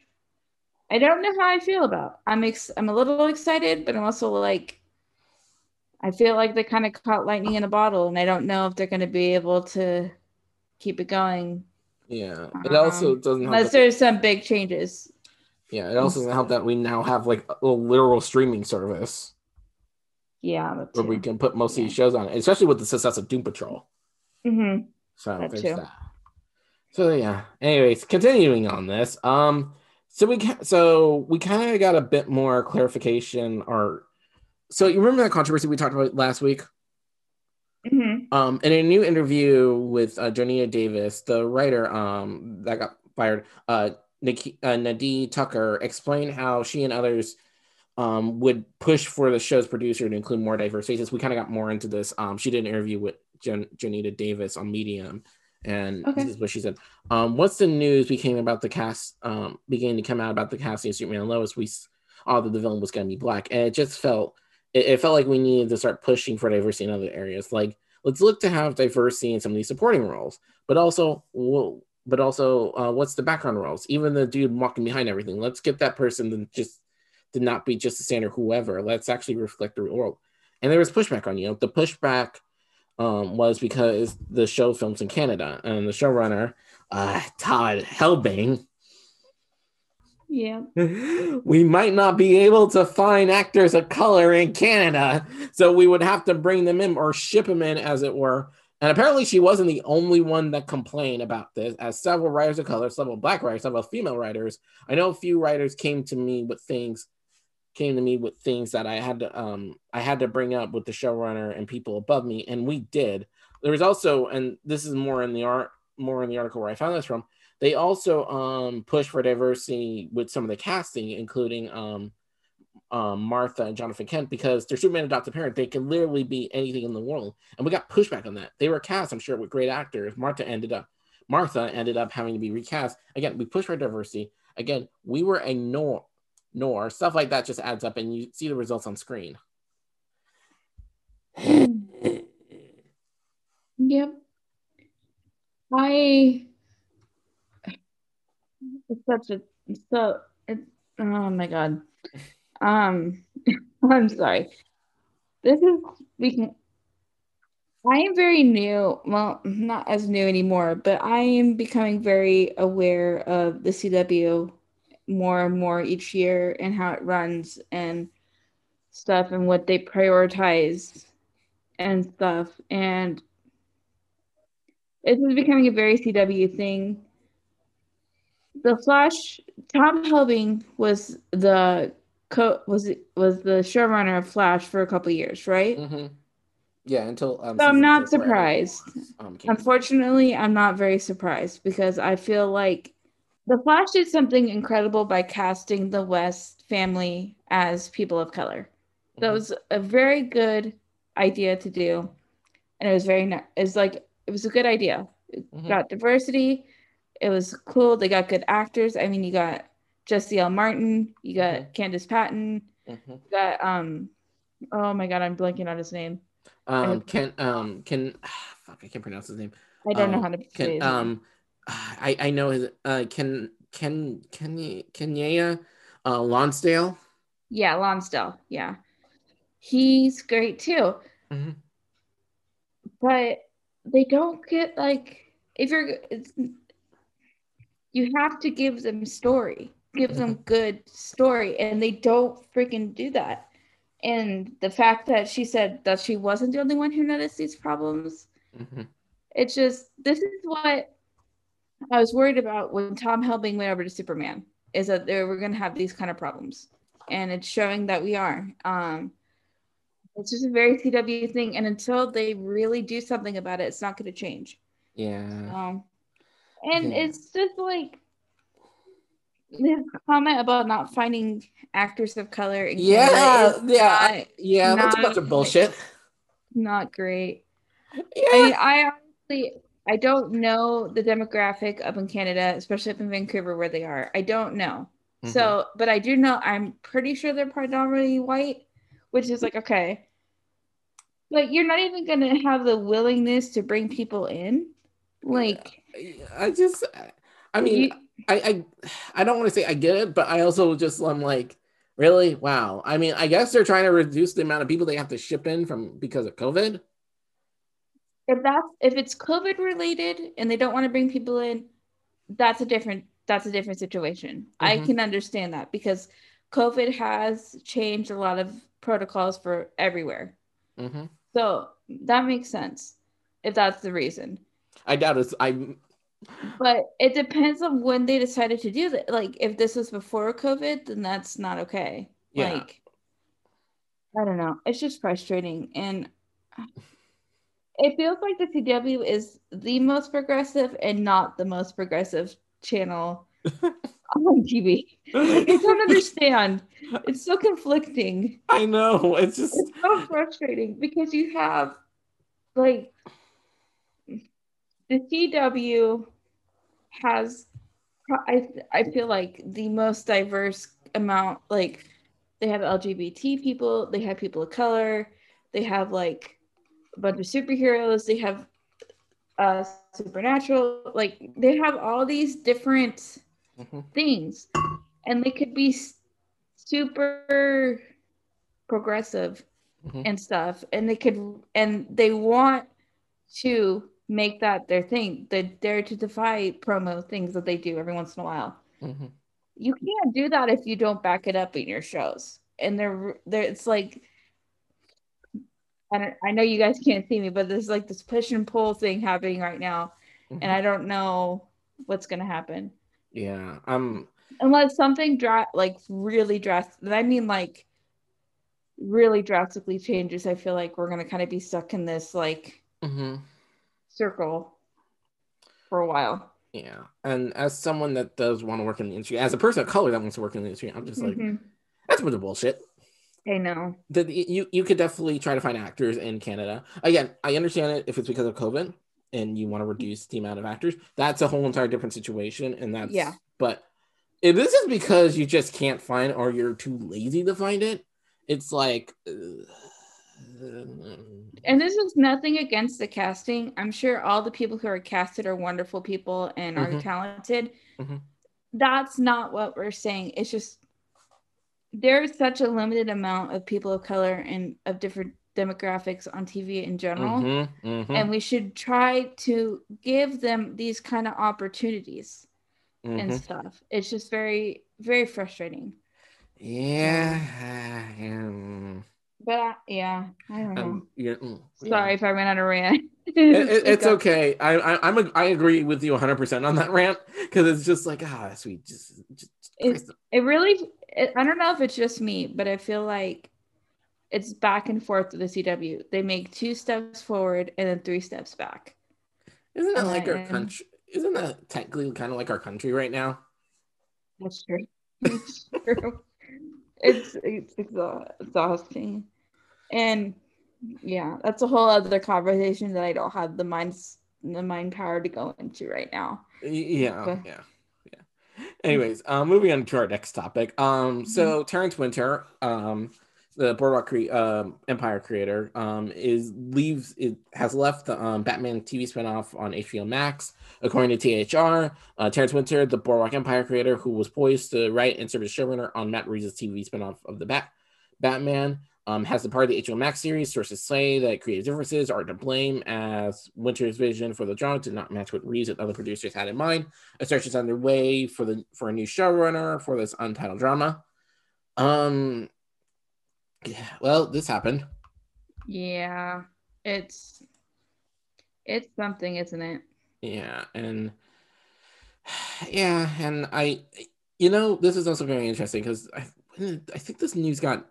I don't know how I feel about. I'm ex- I'm a little excited, but I'm also like I feel like they kind of caught lightning in a bottle and I don't know if they're going to be able to keep it going Yeah, it also Um, doesn't help. unless That, there's some big changes. yeah, it also doesn't help that we now have like a literal streaming service Yeah, where we can put most of these shows on, especially with the success of Doom Patrol. Mhm. So That there's too. that. So yeah. Anyways, continuing on this. Um. So we ca- so we kind of got a bit more clarification, or so you remember that controversy we talked about last week? Mhm. Um, in a new interview with uh, Jonita Davis, the writer um, that got fired, uh, Nikki, uh, Nadria Tucker explained how she and others um, would push for the show's producer to include more diverse faces. We kind of got more into this. Um, she did an interview with Jan- Jonita Davis on Medium, and Okay. this is what she said. Um, once the news became about the cast, um, began to come out about the casting of Superman and Lois, we saw that the villain was going to be black, and it just felt it, it felt like we needed to start pushing for diversity in other areas. Like, let's look to have diversity in some of these supporting roles, but also, well, but also, uh, what's the background roles? Even the dude walking behind everything. Let's get that person to just to not be just a standard whoever. Let's actually reflect the real world. And there was pushback on you. Know, the pushback um, was because the show films in Canada, and the showrunner, uh, Todd Helbing, Yeah. we might not be able to find actors of color in Canada, so we would have to bring them in or ship them in, as it were. And apparently, she wasn't the only one that complained about this, as several writers of color, several black writers, several female writers. I know a few writers came to me with things, came to me with things that I had to, um, I had to bring up with the showrunner and people above me, and we did. There was also, and this is more in the art, more in the article where I found this from. They also um push for diversity with some of the casting, including um, um Martha and Jonathan Kent, because they're Superman adopted parent. They can literally be anything in the world, and we got pushback on that. They were cast, I'm sure, with great actors. Martha ended up, Martha ended up having to be recast. Again, we push for diversity. Again, we were a nor, stuff like that just adds up, and you see the results on screen. Yep. I it's such a so it, oh my god. Um I'm sorry. This is we can I am very new, well, not as new anymore, but I am becoming very aware of the CW more and more each year and how it runs and stuff and what they prioritize and stuff. And this is becoming a very CW thing. The Flash, Todd Helbing was the co was was the showrunner of Flash for a couple years, right? Mhm. Yeah, until um, So I'm not six, where everything surprised. um. Unfortunately, I'm not very surprised because I feel like the Flash did something incredible by casting the West family as people of color. That Mhm. was a very good idea to do, and it was very it's like it was a good idea. It Mhm. got diversity. It was cool. They got good actors. I mean, you got Jesse L. Martin, you got Mhm. Candice Patton, Mhm. you got um, oh my god, I'm blanking on his name. Um, can um can fuck, I can't pronounce his name. I don't know Um, how to Can say his name. um, I I know his uh can can can Kenya uh Lonsdale. Yeah, Lonsdale. Yeah. He's great too. Mhm. But they don't get like if you're it's, you have to give them story. Give them good story and they don't freaking do that. And the fact that she said that she wasn't the only one who noticed these problems, Mhm. it's just this is what I was worried about when Todd Helbing went over to Superman is that they were going to have these kind of problems, and it's showing that we are. Um, it's just a very CW thing, and until they really do something about it, it's not going to change. Yeah. Um, and Yeah. it's just like his comment about not finding actors of color Yeah, yeah, not, I- yeah. That's a bunch of bullshit. not great. I Yeah. mean, I honestly, I don't know the demographic up in Canada, especially up in Vancouver where they are. I don't know. Mhm. So, but I do know, I'm pretty sure they're predominantly white, which is like, okay. But you're not even going to have the willingness to bring people in. Like, I just, I mean, you, I, I, I don't want to say I get it, but I also just, I'm like, really? Wow. I mean, I guess they're trying to reduce the amount of people they have to ship in from because of COVID. If that's if it's COVID related and they don't want to bring people in, that's a different that's a different situation. I Mhm. can understand that because COVID has changed a lot of protocols for everywhere. hmm So that makes sense if that's the reason. I doubt it's, I, But it depends on when they decided to do that. Like if this was before COVID, then that's not okay. Yeah. Like I don't know. It's just frustrating and it feels like the CW is the most progressive and not the most progressive channel on TV. Like, I don't understand. It's so conflicting. I know. It's just, It's so frustrating because you have like the CW has I I feel like the most diverse amount like they have LGBT people, they have people of color, they have like a bunch of superheroes, they have uh supernatural, like they have all these different Mhm. things. And they could be super progressive Mhm. and stuff. And they could and they want to make that their thing. The dare to defy promo things that they do every once in a while. Mhm. you can't do that if you don't back it up in your shows. And they're they're it's like I, don't, I know you guys can't see me but there's like this push and pull thing happening right now Mhm. and i don't know what's going to happen yeah, I'm, unless something dra- like really drastic i mean like really drastically changes i feel like we're going to kind of be stuck in this like mhm. circle for a while yeah. And as someone that does want to work in the industry, as a person of color that wants to work in the industry, I'm just like, Mhm. that's a bunch of bullshit. I know that you you could definitely try to find actors in Canada. Again, I understand it if it's because of COVID and you want to reduce the amount of actors. That's a whole entire different situation, and that's Yeah. But if this is because you just can't find or you're too lazy to find it, it's like. uh, and this is nothing against the casting i'm sure all the people who are casted are wonderful people and are Mhm. talented Mhm. that's not what we're saying it's just there's such a limited amount of people of color and of different demographics on tv in general mhm, mhm, and we should try to give them these kind of opportunities and mhm. stuff it's just very very frustrating Yeah. um, but I, yeah i don't know um, yeah, mm, yeah. sorry if i ran out of rant It- it- it's okay. I, I I'm a, I agree with you 100 percent on that rant because it's just like ah sweet just, just It- it really it, i don't know if it's just me but i feel like it's back and forth with the cw they make two steps forward and then three steps back isn't that like our country? Isn't that technically kind of like our country right now? that's true it's true it's it's exhausting and yeah that's a whole other conversation that i don't have the minds the mind power to go into right now Yeah, Okay. yeah, yeah. Anyways, um, moving on to our next topic. Um, so Terrence Winter, um, the Boardwalk cre- um, Empire creator, um, is leaves it has left the um, Batman TV spinoff on HBO Max. According to THR, uh, Terrence Winter, the Boardwalk Empire creator, who was poised to write and serve as showrunner on Matt Reeves' TV spinoff of the Bat Batman, um, has the part of the HBO Max series. Sources say that creative differences are to blame, as Winter's vision for the drama did not match what Reeves and other producers had in mind. A search is underway for the for a new showrunner for this untitled drama. Um, yeah, well, this happened. Yeah, it's it's something, isn't it? Yeah, and yeah, and I, you know, this is also very interesting because I, I think this news got.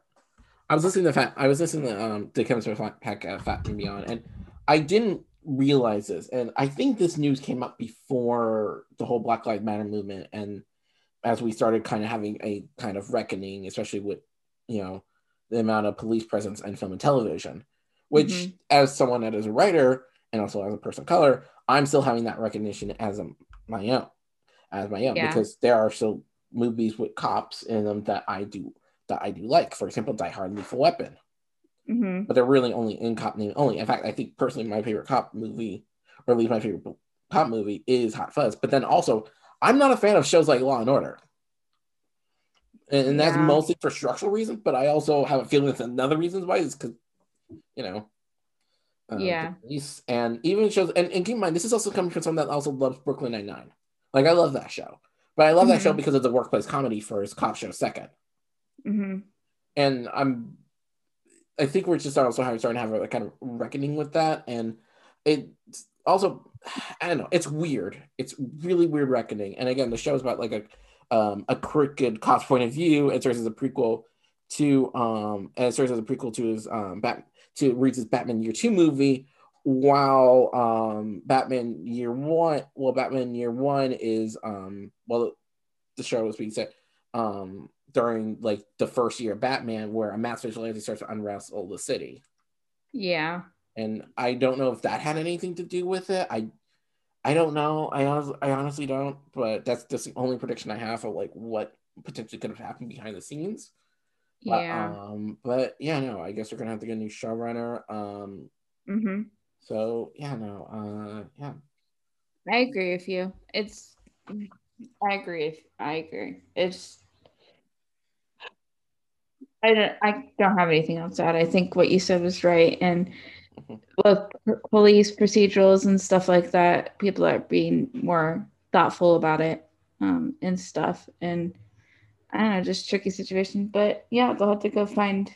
I was listening to Fat. I was listening to um the Kevin Smith podcast Fatman Beyond, and I didn't realize this, and I think this news came up before the whole Black Lives Matter movement, and as we started kind of having a kind of reckoning, especially with you know the amount of police presence in film and television, which mm-hmm. as someone that is a writer and also as a person of color, I'm still having that recognition as a, my own, as my own, yeah. because there are still movies with cops in them that I do that I do like. For example, Die Hard, Lethal Weapon. Mm-hmm. But they're really only in cop name only. In fact, I think personally my favorite cop movie, or at least my favorite cop movie, is Hot Fuzz. But then also, I'm not a fan of shows like Law and Order and, and that's mostly for structural reasons. But I also have a feeling it's another reason why is because you know, uh, yeah, and even shows and, and keep in mind this is also coming from someone that also loves Brooklyn Nine Nine. Like I love that show, but I love mm-hmm. that show because of the workplace comedy first, cop show 2nd mm-hmm. and I'm. I think we're just also starting to have a kind of reckoning with that, and it also, I don't know, it's weird. It's really weird reckoning. And again, the show is about like a um, a crooked cop's point of view. It serves as a prequel to um, and it serves as a prequel to his um, Bat to Reeves' Batman Year Two movie. While um, Batman Year One, well, Batman Year One is um, well, the show was being set um during like the first year of Batman, where a mass vigilante starts to all the city. Yeah. And I don't know if that had anything to do with it. I I don't know. I honestly, I honestly don't. But that's just the only prediction I have of like what potentially could have happened behind the scenes. Yeah. But, um. But yeah, no. I guess we're gonna have to get a new showrunner. Um. Mm-hmm. So yeah, no. Uh. Yeah. I agree with you. It's. I agree. I agree. It's. I don't. I don't have anything else to add. I think what you said was right, and with police procedurals and stuff like that, people are being more thoughtful about it um, and stuff. And I don't know, just tricky situation. But yeah, they'll have to go find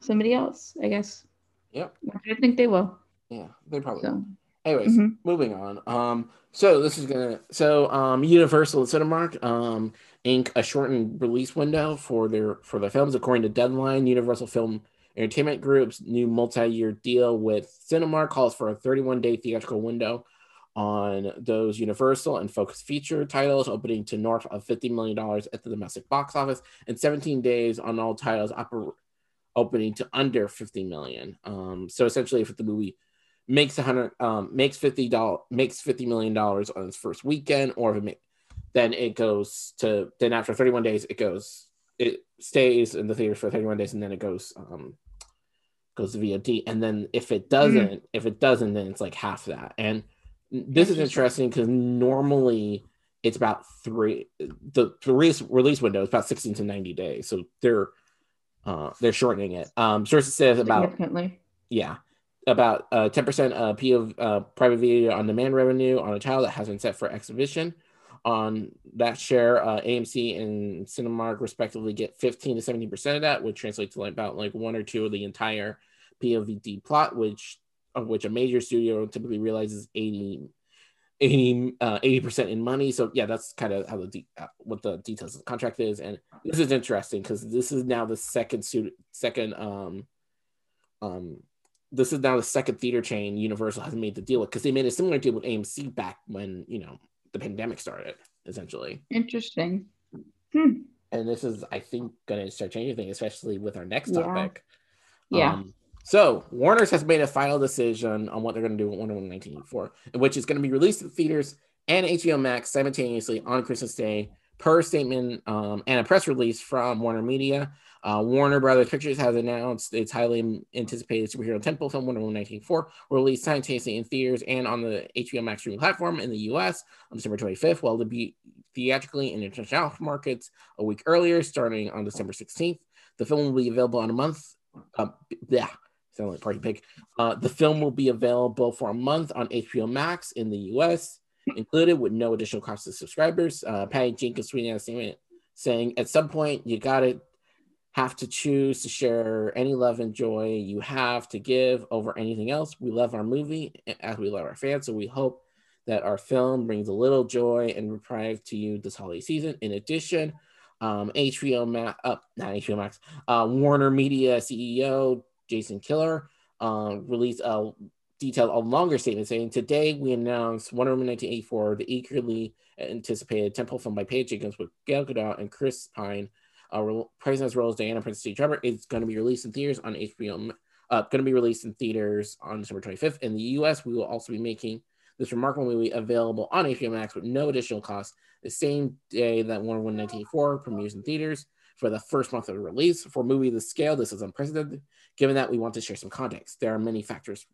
somebody else, I guess. Yep. I think they will. Yeah, they probably so. will. Anyways, mm-hmm. moving on. Um, so this is gonna so um Universal Cinemark um ink a shortened release window for their for the films according to Deadline. Universal Film Entertainment Group's new multi-year deal with Cinemark calls for a 31-day theatrical window on those Universal and Focus feature titles, opening to north of $50 million at the domestic box office, and 17 days on all titles opening to under 50 million. Um, so essentially, if the movie makes 100 um, makes 50 dollars makes 50 million dollars on its first weekend, or if it make, then it goes to then after 31 days it goes it stays in the theaters for 31 days and then it goes um goes to VOD. And then if it doesn't, mm-hmm. if it doesn't, then it's like half that. And this is interesting because normally it's about three the release release window is about 16 to 90 days. So they're uh they're shortening it. Um sources says about yeah. About uh 10% uh P of uh private video on demand revenue on a title that has been set for exhibition on that share, uh, AMC and Cinemark respectively get 15 to 17 percent of that, which translates to like about like one or two of the entire POVD plot, which of which a major studio typically realizes 80 80 uh, percent in money. So yeah, that's kind of how the de- uh, what the details of the contract is, and this is interesting because this is now the second suit second um um this is now the second theater chain Universal has made the deal with because they made a similar deal with AMC back when you know the pandemic started, essentially. Interesting. Hmm. And this is, I think, going to start changing things, especially with our next topic. Yeah. Um, so Warner's has made a final decision on what they're going to do with Wonder Woman 1984, which is going to be released in theaters and HBO Max simultaneously on Christmas Day, Per statement um, and a press release from Warner Media, uh, Warner Brothers Pictures has announced its highly anticipated superhero tentpole film Wonder Woman 1984 will simultaneously in theaters and on the HBO Max streaming platform in the U.S. on December 25th, while to be theatrically in international markets a week earlier, starting on December 16th. The film will be available on a month. Uh, yeah, sound like Party Pig. Uh, the film will be available for a month on HBO Max in the U.S included with no additional cost to subscribers. Uh, Patty Jenkins tweeting a statement saying, "At some point, you gotta have to choose to share any love and joy you have to give over anything else. We love our movie as we love our fans, so we hope." That our film brings a little joy and reprieve to you this holiday season. In addition, um, HBO Max, uh, not HBO Max, uh, Warner Media CEO Jason Kilar uh, released a detailed a longer statement saying, Today we announced Wonder Woman 1984, the eagerly anticipated tentpole film by Paige Jenkins with Gal Gadot and Chris Pine, uh, praising as as Diana Prince T. Trevor, is going to be released in theaters on HBO. Uh, going to be released in theaters on December 25th. In the US, we will also be making this remarkable movie available on HBO Max with no additional cost the same day that Wonder Woman 1984 premieres in theaters for the first month of release. For movie this scale, this is unprecedented. Given that we want to share some context, there are many factors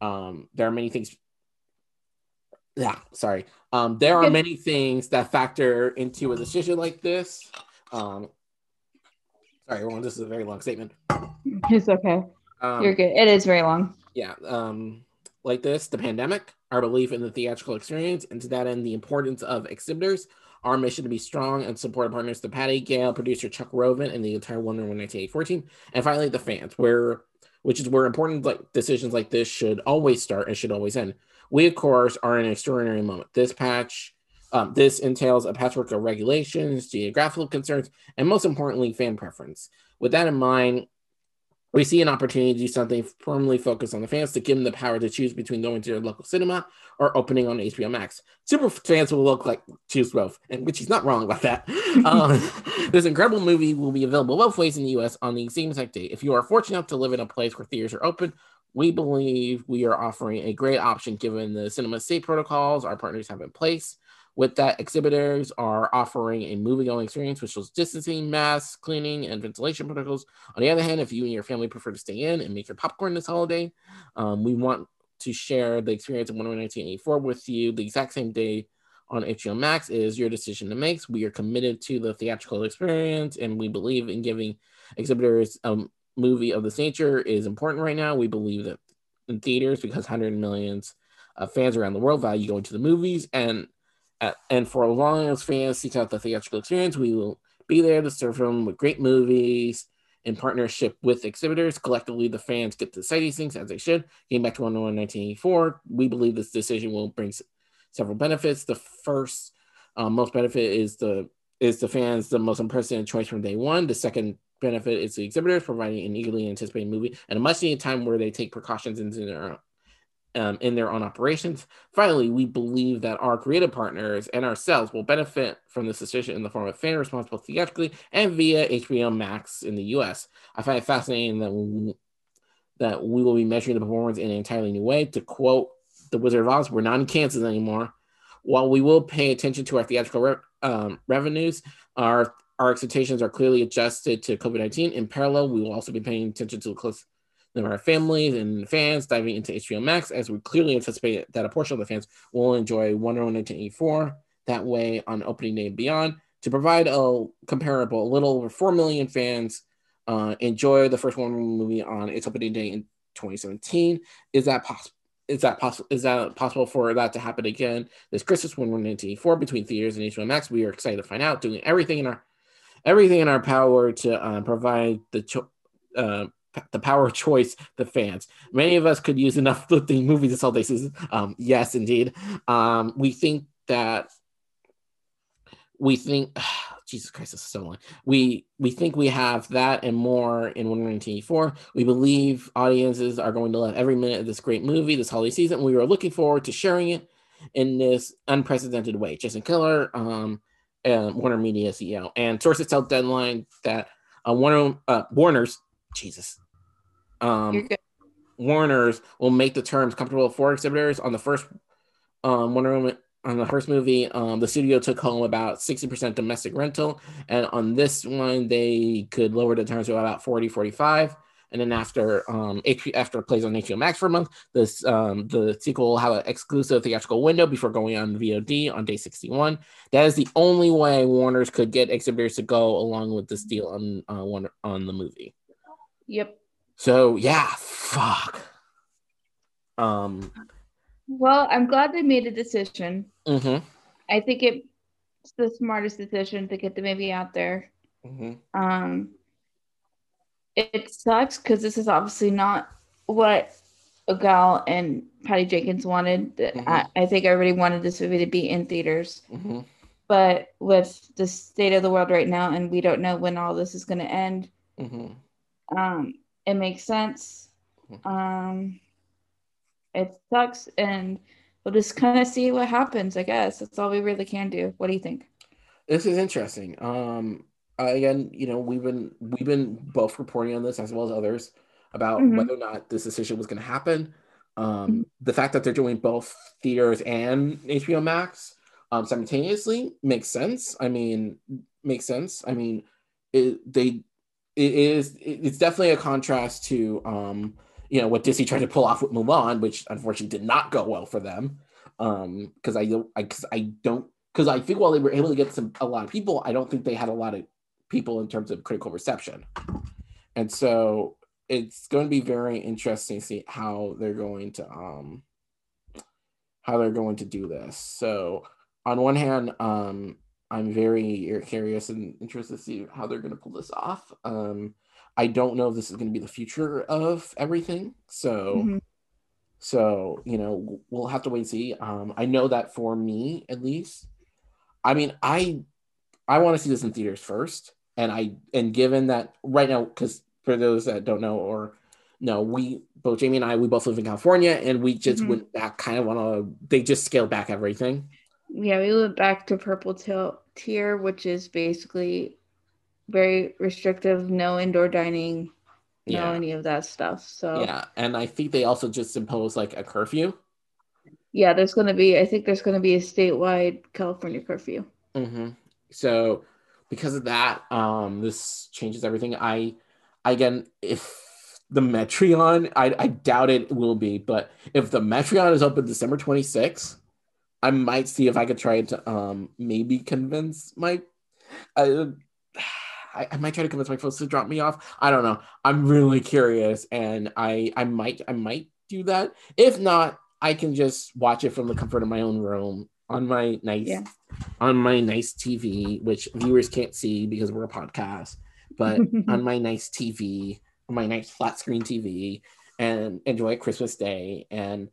um, there are many things. Yeah, sorry. Um, there are many things that factor into a decision like this. Um, sorry, everyone. This is a very long statement. It's okay. Um, You're good. It is very long. Yeah. Um, like this, the pandemic, our belief in the theatrical experience, and to that end, the importance of exhibitors, our mission to be strong and support partners, the Patty Gal, producer Chuck Roven, and the entire Wonder Woman 1914, and finally the fans, where which is where important like decisions like this should always start and should always end. We, of course, are in an extraordinary moment. This patch, um, this entails a patchwork of regulations, geographical concerns, and most importantly, fan preference. With that in mind, we see an opportunity to do something firmly focused on the fans to give them the power to choose between going to their local cinema or opening on HBO Max. Super fans will look like choose both, and which he's not wrong about that. um, this incredible movie will be available both ways in the US on the same exact day. If you are fortunate enough to live in a place where theaters are open, we believe we are offering a great option given the cinema state protocols our partners have in place. With that, exhibitors are offering a movie-going experience, which is distancing, masks, cleaning, and ventilation protocols. On the other hand, if you and your family prefer to stay in and make your popcorn this holiday, um, we want to share the experience of Wonder Woman 1984 with you the exact same day on HBO Max. Is your decision to make. We are committed to the theatrical experience, and we believe in giving exhibitors a movie of this nature is important right now. We believe that in theaters, because hundred millions of fans around the world value going to the movies, and and for as long as fans seek out the theatrical experience, we will be there to serve them with great movies in partnership with exhibitors. Collectively, the fans get to say these things as they should. Came back to Wonder Woman 1984. We believe this decision will bring several benefits. The first um, most benefit is the is the fans the most unprecedented choice from day one. The second benefit is the exhibitors providing an eagerly anticipated movie and a much needed time where they take precautions into their um, in their own operations. Finally, we believe that our creative partners and ourselves will benefit from this decision in the form of fan response, both theatrically and via HBO Max in the US. I find it fascinating that we, that we will be measuring the performance in an entirely new way. To quote The Wizard of Oz, we're not in Kansas anymore. While we will pay attention to our theatrical re- um, revenues, our our expectations are clearly adjusted to COVID 19. In parallel, we will also be paying attention to the close of our families and fans diving into HBO Max, as we clearly anticipate that a portion of the fans will enjoy Wonder Woman 1984 that way on opening day and beyond. To provide a comparable, a little over 4 million fans uh, enjoy the first Wonder Woman movie on its opening day in 2017. Is that possible? Is that possible? Is that possible for that to happen again this Christmas when we're 1984 between theaters and HBO Max? We are excited to find out, doing everything in our everything in our power to uh, provide the cho- uh, the power of choice, the fans. Many of us could use enough uplifting movies this holiday season. Um, yes, indeed. Um, we think that we think Jesus Christ, is so long. We we think we have that and more in 1984. We believe audiences are going to love every minute of this great movie this holiday season. We are looking forward to sharing it in this unprecedented way. Jason Kilar, um, and Warner Media CEO, and sources tell Deadline that uh, Warner uh, Warner's Jesus. Um, Warner's will make the terms comfortable for exhibitors on the first um, Wonder Woman on the first movie, um, the studio took home about 60% domestic rental. And on this one, they could lower the terms to about 40, 45. And then after um, after it plays on HBO Max for a month, this um, the sequel will have an exclusive theatrical window before going on VOD on day 61. That is the only way Warner's could get exhibitors to go along with this deal on uh, one on the movie. Yep. So yeah, fuck. Um. Well, I'm glad they made a decision. Mm-hmm. I think it's the smartest decision to get the movie out there. Mm-hmm. Um, it sucks because this is obviously not what Gal and Patty Jenkins wanted. Mhm. I, I think everybody wanted this movie to be in theaters, Mm-hmm. but with the state of the world right now, and we don't know when all this is going to end, Mm-hmm. um, it makes sense. Um, it sucks, and we'll just kind of see what happens. I guess that's all we really can do. What do you think? This is interesting. Um, again, you know, we've been we've been both reporting on this as well as others about Mhm. whether or not this decision was going to happen. Um, Mhm. The fact that they're doing both theaters and HBO Max um, simultaneously makes sense. I mean, makes sense. I mean, it, they it is it's definitely a contrast to um, you know what Disney tried to pull off with Mulan, which unfortunately did not go well for them. Um, because I don't, I because I don't because I think while they were able to get some a lot of people, I don't think they had a lot of people in terms of critical reception. And so it's going to be very interesting to see how they're going to um how they're going to do this. So on one hand, um I'm very curious and interested to see how they're going to pull this off. Um I don't know if this is going to be the future of everything. So Mhm. so, you know, we'll have to wait and see. Um, I know that for me, at least, I mean, I I want to see this in theaters first, and I and given that right now, because for those that don't know or no, we both Jamie and I we both live in California, and we just Mhm. went back kind of on a they just scaled back everything. Yeah, we went back to purple tier, which is basically very restrictive, no indoor dining, no Yeah, any of that stuff. So yeah, and I think they also just imposed like a curfew. Yeah, there's gonna be I think there's gonna be a statewide California curfew. hmm So because of that, um, this changes everything. I again, if the Metreon, I, I doubt it will be, but if the Metreon is open December 26th, I might see if I could try to um maybe convince my uh, I, I might try to convince my folks to drop me off. I don't know. I'm really curious, and I I might I might do that. If not, I can just watch it from the comfort of my own room on my nice Yeah. on my nice TV, which viewers can't see because we're a podcast, but on my nice TV, on my nice flat screen TV, and enjoy Christmas Day. And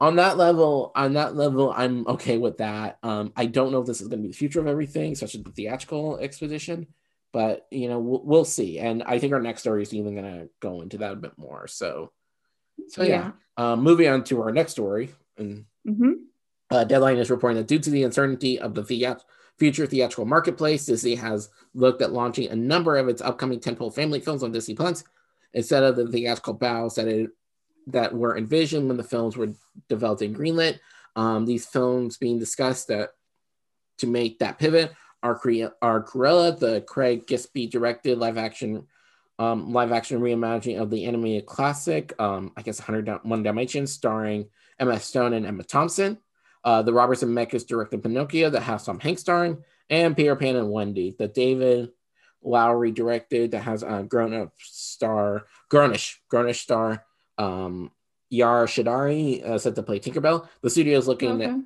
on that level, on that level, I'm okay with that. Um, I don't know if this is going to be the future of everything, especially the theatrical expedition, but you know, we'll, we'll see. And I think our next story is even going to go into that a bit more. So, so yeah. Um, moving on to our next story, and hmm uh, Deadline is reporting that due to the uncertainty of the theat- future theatrical marketplace, Disney has looked at launching a number of its upcoming tentpole family films on Disney Plus instead of the theatrical bows that it that were envisioned when the films were developed and greenlit. Um, these films being discussed that to make that pivot are Cre- are the Craig Gillespie directed live action um, live action reimagining of the animated classic, um, I guess 101 Dalmatians, starring Emma Stone and Emma Thompson. Uh, the Robert Zemeckis directed Pinocchio that has Tom Hanks starring, and Peter Pan and Wendy, the David Lowery directed that has a grown up star, Grownish, Grownish star, um, Yara Shahidi uh, set to play Tinkerbell. The studio is looking at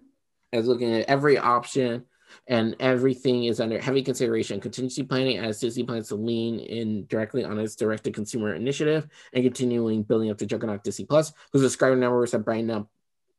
is looking at every option and everything is under heavy consideration. Contingency planning as disney plans to lean in directly on its direct-to-consumer initiative and continuing building up the juggernaut disney plus whose subscriber numbers have brightened up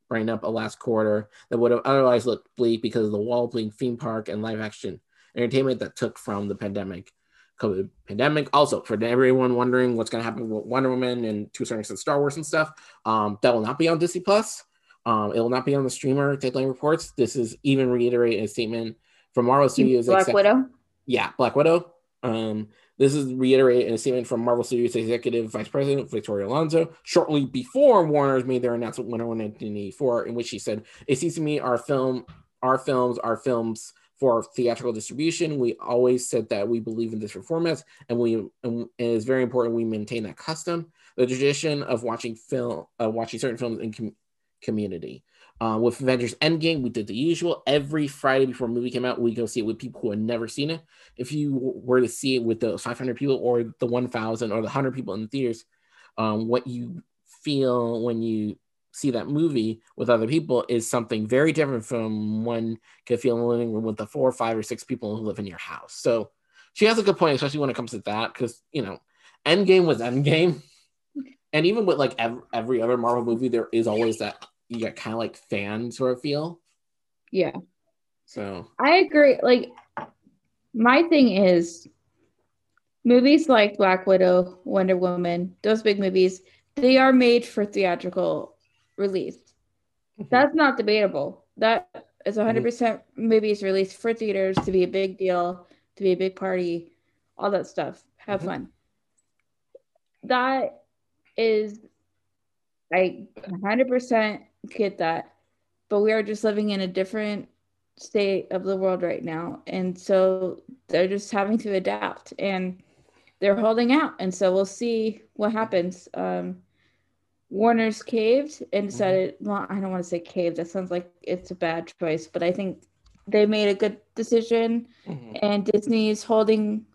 brightened up a last quarter that would have otherwise looked bleak because of the wall bleak theme park and live action entertainment that took from the pandemic covid pandemic also for everyone wondering what's going to happen with wonder woman and to a certain extent star wars and stuff um, that will not be on disney plus um, it will not be on the streamer. Deadline reports. This is even reiterating a statement from Marvel Studios. Black exec- Widow. Yeah, Black Widow. Um, this is reiterating a statement from Marvel Studios executive vice president Victoria Alonso shortly before Warner's made their announcement Wonder Woman 1984, in which she said, "It seems to me our film our films our films for theatrical distribution. We always said that we believe in different formats, and we and it is very important we maintain that custom, the tradition of watching film, uh, watching certain films in com- community. Uh, with Avengers Endgame, we did the usual. Every Friday before a movie came out, we go see it with people who had never seen it. If you were to see it with the 500 people or the 1,000 or the 100 people in the theaters, um, what you feel when you see that movie with other people is something very different from one could feel in a living room with the four or five or six people who live in your house. So she has a good point, especially when it comes to that, because you know, Endgame was Endgame, and even with like every, every other Marvel movie, there is always that you get kind of like fan sort of feel. Yeah. So I agree. Like my thing is movies like Black Widow, Wonder Woman, those big movies, they are made for theatrical release. Mhm. That's not debatable. That is Mm-hmm. 100% movies released for theaters to be a big deal, to be a big party, all that stuff. Have Mhm. fun. That is, I 100% get that. But we are just living in a different state of the world right now. And so they're just having to adapt and they're holding out. And so we'll see what happens. Um, Warner's caved and decided, well, I don't want to say caved. That sounds like it's a bad choice, but I think they made a good decision. mhm. And Disney's holding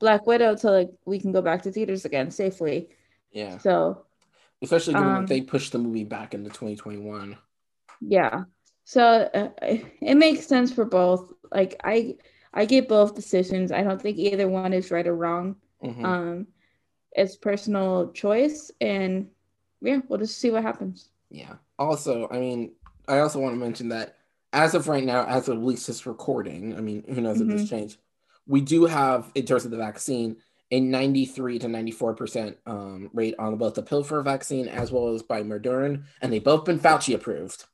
Black Widow till like we can go back to theaters again safely. yeah, So especially given Um, that they pushed the movie back into 2021. yeah, so uh, it makes sense for both. Like I, I get both decisions. I don't think either one is right or wrong. Mhm. Um, it's personal choice, and yeah, we'll just see what happens. Yeah. Also, I mean, I also want to mention that as of right now, as of at least this recording, I mean, who knows if this changed, we do have, in terms of the vaccine, a 93 to 94% um, rate on both the Pfizer vaccine as well as by Moderna, and they've both been Fauci approved.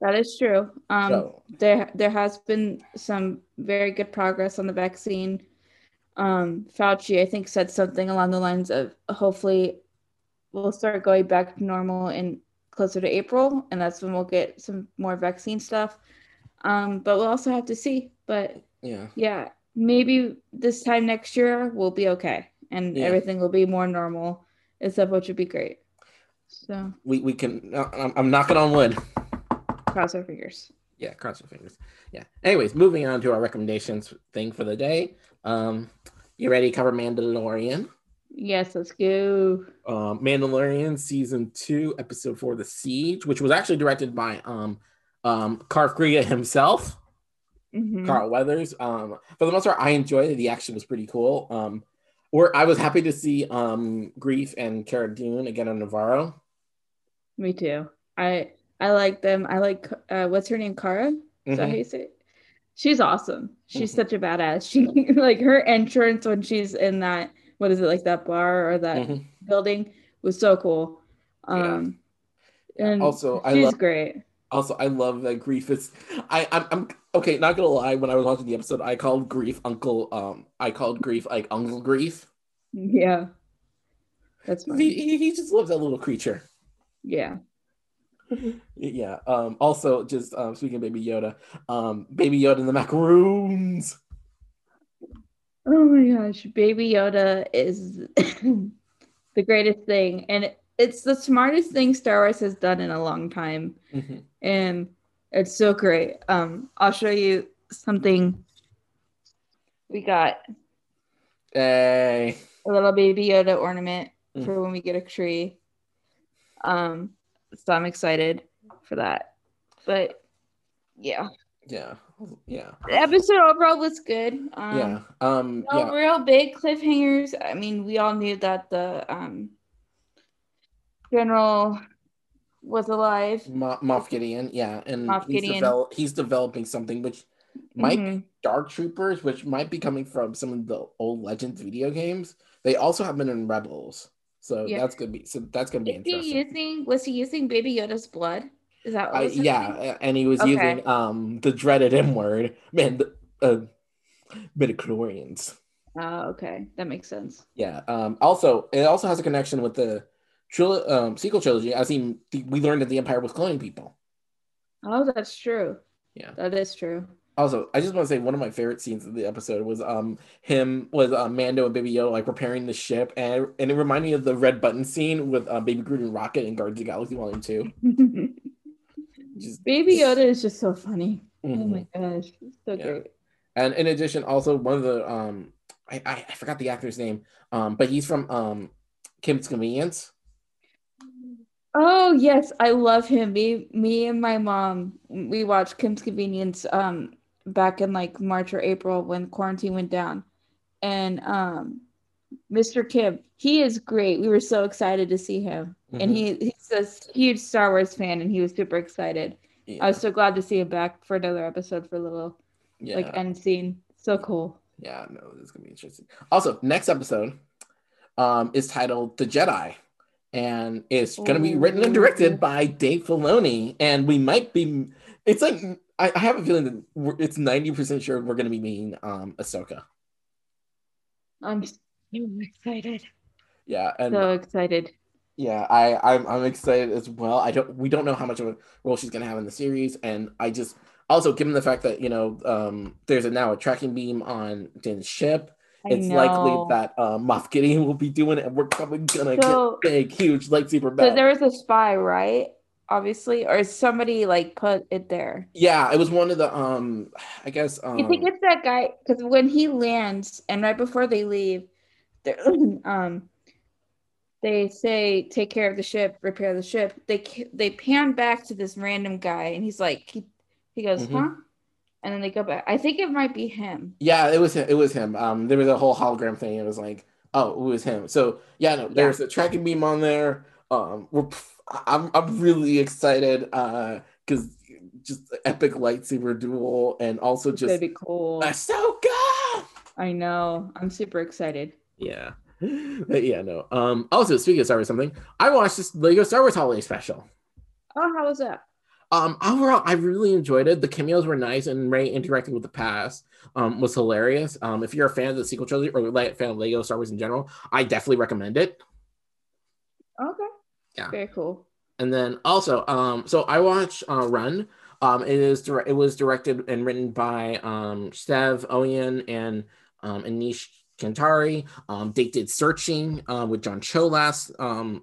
That is true. Um, so, there there has been some very good progress on the vaccine. Um, Fauci, I think, said something along the lines of hopefully we'll start going back to normal in closer to April, and that's when we'll get some more vaccine stuff. Um, but we'll also have to see. But yeah. yeah, maybe this time next year we'll be okay, and Yeah. everything will be more normal, stuff, which would be great. So We, we can, uh, I'm, I'm knocking on wood. cross our fingers. Yeah, cross your fingers. Yeah. Anyways, moving on to our recommendations thing for the day. Um, you ready to cover Mandalorian? Yes, let's go. um, Mandalorian season two, episode four, The Siege, which was actually directed by um, um, Karf Kriga himself, Mhm. Carl Weathers. Um, for the most part, I enjoyed it. The action was pretty cool. Um, or I was happy to see um, Greef and Cara Dune again on Nevarro. Me too. I I like them. I like uh, what's her name? Cara. Is that how you say it? She's awesome. She's Mhm. such a badass. She like her entrance when she's in that what is it like that bar or that Mhm. building was so cool. Yeah. Um, and Also, I she's love great. also I love that Greef is. I I'm, I'm okay. Not gonna lie. When I was watching the episode, I called Greef Uncle. Um, I called Greef like Uncle Greef. Yeah, that's He, he, he just loves that little creature. Yeah, Yeah. Um, also, just um, speaking of Baby Yoda, um, Baby Yoda in the macaroons. Oh my gosh, Baby Yoda is the greatest thing, and it- it's the smartest thing Star Wars has done in a long time, Mhm. and it's so great. Um, I'll show you something. We got Hey. a little Baby Yoda ornament Mm. for when we get a tree. Um, so I'm excited for that. But yeah, Yeah. Yeah. the episode overall was good. Um, Yeah. Um. No Yeah. real big cliffhangers. I mean, we all knew that the um, general was alive. Mo- Moff Gideon. Yeah, and Moff he's Gideon. develop he's developing something which might be Mhm. Dark Troopers, which might be coming from some of the old Legends video games. They also have been in Rebels, so Yeah. that's gonna be so that's gonna be Is he interesting. using? Was he using Baby Yoda's blood? Is that what I, was yeah, a- and he was Okay. using um the dreaded M word, man. The, uh, midichlorians. Oh, okay, that makes sense. Yeah. Um. Also, it also has a connection with the tril- um, sequel trilogy. As in, the, we learned that the Empire was cloning people. Oh, that's true. Yeah. That is true. Also, I just want to say one of my favorite scenes of the episode was um him was uh, Mando and Baby Yoda like preparing the ship, and and it reminded me of the red button scene with uh, Baby Groot and Rocket in Guardians of the Galaxy Volume Two. Just, Baby Yoda is just so funny. Oh Mhm. my gosh, it's so Yeah. great. And in addition, also one of the um I, I, I forgot the actor's name, um, but he's from um Kim's Convenience. Oh yes, I love him. Me, me and my mom, we watched Kim's Convenience um back in like March or April when quarantine went down, and um, Mr. Kim, he is great. We were so excited to see him, and Mhm. he he's a huge Star Wars fan, and he was super excited. Yeah, I was so glad to see him back for another episode for a little yeah, like end scene. So cool. yeah. No, this is gonna be interesting. Also, next episode um is titled "The Jedi." And it's going to be written and directed by Dave Filoni, and we might be. It's like I, I have a feeling that it's ninety percent sure we're going to be meeting um Ahsoka. I'm so excited. Yeah, and So excited. Yeah, I I'm I'm excited as well. I don't we don't know how much of a role she's gonna have in the series, and I just also given the fact that you know um there's a now a tracking beam on Din's ship, I it's likely that uh, Moff Gideon will be doing it, and we're probably gonna So- get big, huge lightsaber So battle. there was a spy, right? Obviously, or somebody like put it there. yeah, it was one of the um I guess um You think it's that guy? Because when he lands and right before they leave, they're, um, they say take care of the ship, repair the ship. They they pan back to this random guy, and he's like, he, he goes, Mhm. huh? And then they go back. I think it might be him. yeah, it was him, it was him. Um, there was a whole hologram thing. It was like oh, it was him. So yeah, no, there's a tracking beam on there. Um, we're I'm I'm really excited uh because just epic lightsaber duel and also just be cool. Ahsoka. I know. I'm super excited. Yeah. But yeah, no. Um also speaking of Star Wars something, I watched this Lego Star Wars holiday special. Oh, how was that? Um overall I really enjoyed it. The cameos were nice and Rey interacting with the past um was hilarious. Um if you're a fan of the sequel trilogy or like fan of Lego Star Wars in general, I definitely recommend it. Okay. Yeah. Very cool. And then also, um, so I watched uh, Run. Um, it is dire- it was directed and written by um, Sev Ohanian and um, Aneesh Chaganty. Um, they did Searching uh, with John Cho last um,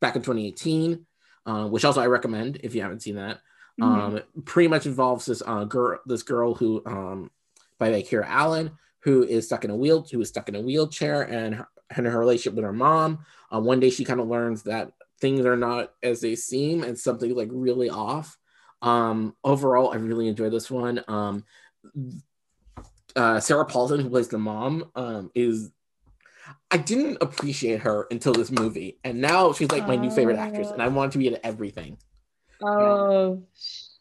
back in 2018, uh, which also I recommend if you haven't seen that. Mhm. Um, pretty much involves this uh, girl, this girl who, um, by Kiera Allen, who is stuck in a wheel, who is stuck in a wheelchair, and her, and her relationship with her mom. Uh, one day she kind of learns that things are not as they seem, and something like really off. Um, overall, I really enjoyed this one. Uh, Sarah Paulson, who plays the mom, um, is I didn't appreciate her until this movie, and now she's like my new favorite actress, and I want to be in everything. Oh,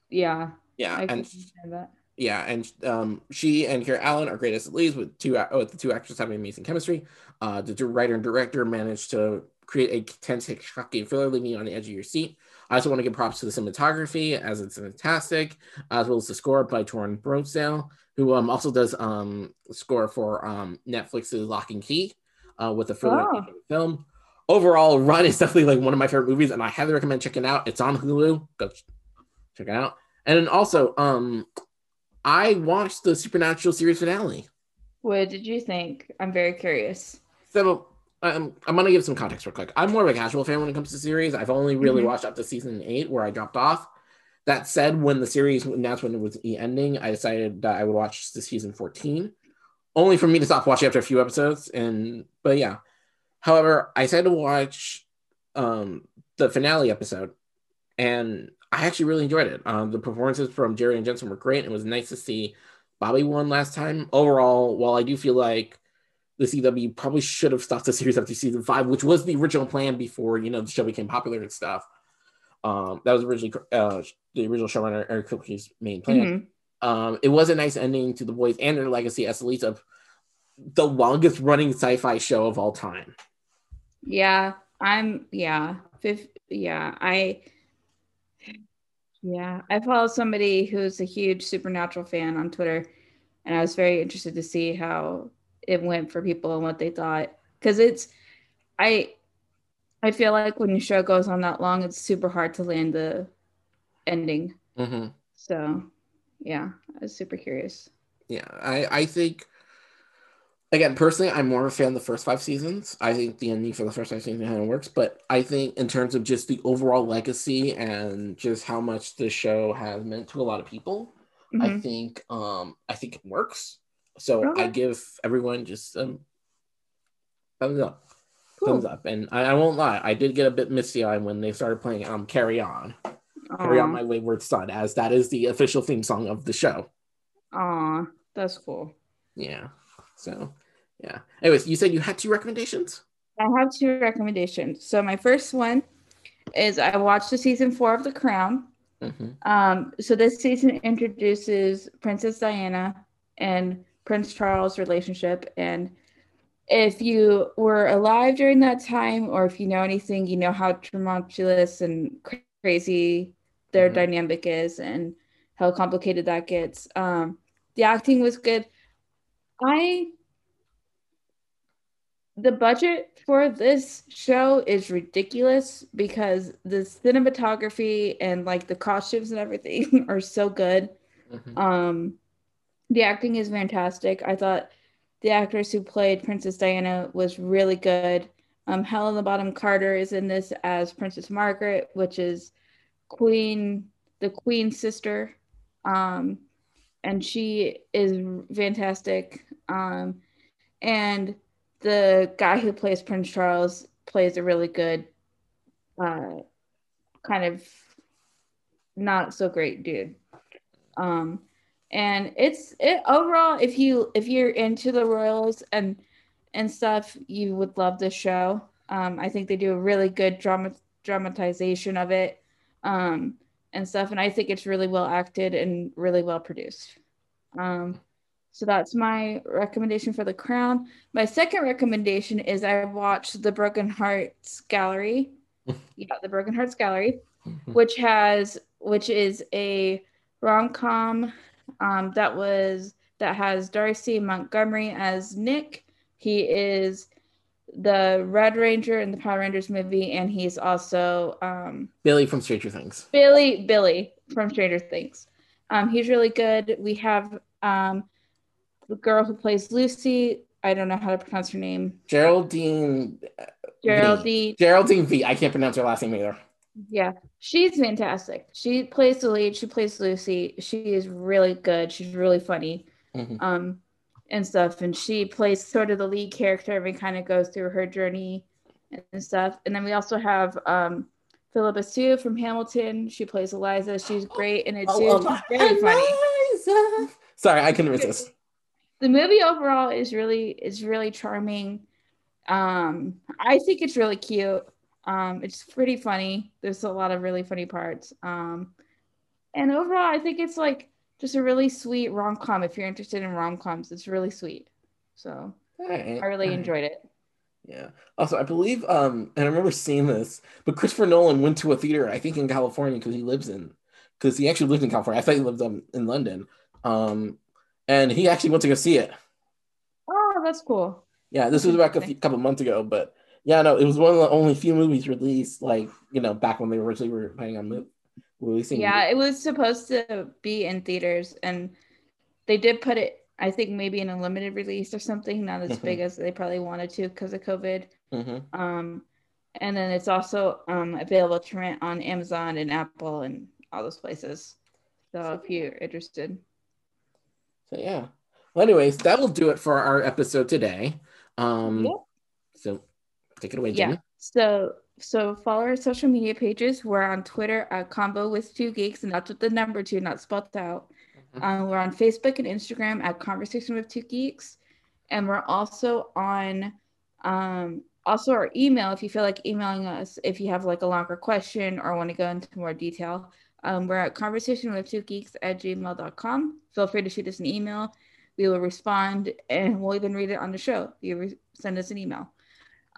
yeah. Yeah, I and that. yeah, and um, she and Kiera Allen are great as leads with two uh, with the two actors having amazing chemistry. Uh, the writer and director managed to create a tense, shocking thriller, leaving you on the edge of your seat. I also want to give props to the cinematography as it's fantastic, as well as the score by Torin Borrowdale, who um, also does um, score for um, Netflix's Locke and Key uh, with the film. Oh. film. Overall, Run is definitely like one of my favorite movies, and I highly recommend checking it out. It's on Hulu. Go ch- check it out. And then also, um, I watched the Supernatural series finale. What did you think? I'm very curious. So um, I'm gonna give some context real quick. I'm more of a casual fan when it comes to series. I've only really Mhm. watched up to season eight, where I dropped off. That said, when the series announced when it was ending, I decided that I would watch the season 14, only for me to stop watching after a few episodes. And but yeah, however, I decided to watch um, the finale episode, and I actually really enjoyed it. Um, the performances from Jared and Jensen were great. It was nice to see Bobby one last time. Overall, while I do feel like the CW probably should have stopped the series after season five, which was the original plan before you know the show became popular and stuff. Um, that was originally uh, the original showrunner Eric Kripke's main plan. Mhm. Um, it was a nice ending to the boys and their legacy as the leads of the longest running sci-fi show of all time. Yeah, I'm. Yeah, fifth. Yeah, I. Yeah, I follow somebody who's a huge Supernatural fan on Twitter, and I was very interested to see how it went for people and what they thought. Because it's, I, I feel like when the show goes on that long, it's super hard to land the ending. Mm-hmm. So, yeah, I was super curious. Yeah, I I think again personally I'm more of a fan of the first five seasons. I think the ending for the first five seasons kind of works, but I think in terms of just the overall legacy and just how much the show has meant to a lot of people, mm-hmm. I think um I think it works. So okay. I give everyone just um thumbs up. Cool. Thumbs up. And I, I, won't lie, I did get a bit misty eyed when they started playing um Carry On. Aww. Carry On My Wayward Son, as that is the official theme song of the show. Aw, that's cool. Yeah. So yeah. Anyways, you said you had two recommendations? I have two recommendations. So my first one is I watched the season four of The Crown. Mm-hmm. Um, so this season introduces Princess Diana and Prince Charles' relationship. And if you were alive during that time, or if you know anything, you know how tumultuous and crazy their mm-hmm. dynamic is and how complicated that gets. Um, the acting was good. I the budget for this show is ridiculous because the cinematography and like the costumes and everything are so good. Mm-hmm. Um, the acting is fantastic. I thought the actress who played Princess Diana was really good. Um, the Bonham Carter is in this as Princess Margaret, which is Queen, the Queen's sister. Um, and she is fantastic. Um, and the guy who plays Prince Charles plays a really good, uh, kind of not so great dude. Um, and it's it overall if you if you're into the royals and and stuff you would love this show. Um i think they do a really good drama dramatization of it um and stuff. And i think it's really well acted and really well produced. Um so that's my recommendation for the crown. My second recommendation is i watched the broken hearts gallery. Yeah the broken hearts gallery which has which is a rom-com um, that was that has Dacre Montgomery as Nick. He is the Red Ranger in the Power Rangers movie, and he's also um, Billy from Stranger Things. Billy, Billy from Stranger Things. Um, he's really good. We have um, the girl who plays Lucy. I don't know how to pronounce her name. Geraldine. Geraldine. V. Geraldine V. I can't pronounce her last name either. Yeah, she's fantastic. She plays the lead. She plays Lucy. She is really good. She's really funny, mm-hmm. um, and stuff. And she plays sort of the lead character and kind of goes through her journey and stuff. And then we also have um, Philippa Soo from Hamilton. She plays Eliza. She's great in it too. Oh, She's very funny. Sorry, I couldn't resist. The movie overall is really is really charming. Um, I think it's really cute. Um, it's pretty funny. There's a lot of really funny parts. Um, and overall, I think it's like just a really sweet rom com. If you're interested in rom coms, it's really sweet. So right. I really enjoyed it. Yeah. Also, I believe, um, and I remember seeing this, but Christopher Nolan went to a theater, I think in California, because he lives in, because he actually lived in California. I thought he lived um, in London. Um, and he actually went to go see it. Oh, that's cool. Yeah, this was back a few, couple months ago, but yeah, no, it was one of the only few movies released, like you know, back when they originally were planning on releasing. Yeah, it was supposed to be in theaters, and they did put it. I think maybe in a limited release or something, not as big mm-hmm. as they probably wanted to because of COVID. Mm-hmm. Um, and then it's also um, available to rent on Amazon and Apple and all those places. So if you're interested. So yeah. Well, anyways, that will do it for our episode today. Um, yep. So Take it away, Jenny. Yeah. So so follow our social media pages. We're on Twitter at Convo with Two Geeks, and that's with the number two, not spelled out. Mm-hmm. Um, we're on Facebook and Instagram at Conversation with Two Geeks, and we're also on um, also our email. If you feel like emailing us, if you have like a longer question or want to go into more detail, um, we're at Conversation with Two Geeks at gmail.com. Feel free to shoot us an email. We will respond, and we'll even read it on the show. You re- send us an email.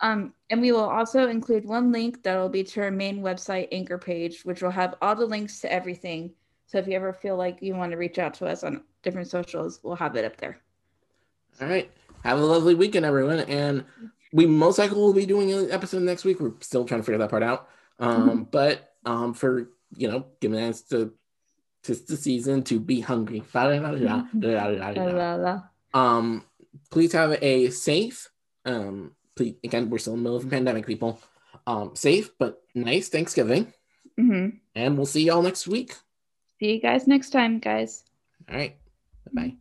Um, and we will also include one link that will be to our main website anchor page, which will have all the links to everything. So if you ever feel like you want to reach out to us on different socials, we'll have it up there. All right. Have a lovely weekend, everyone. And we most likely will be doing an episode next week. We're still trying to figure that part out. Um, mm-hmm. But um, for, you know, giving us to tis the season to be hungry. Um, please have a safe. Um, please again, we're still in the middle of a pandemic, people. Um, safe but nice Thanksgiving, Mhm. and we'll see y'all next week. See you guys next time, guys. All right, Bye bye.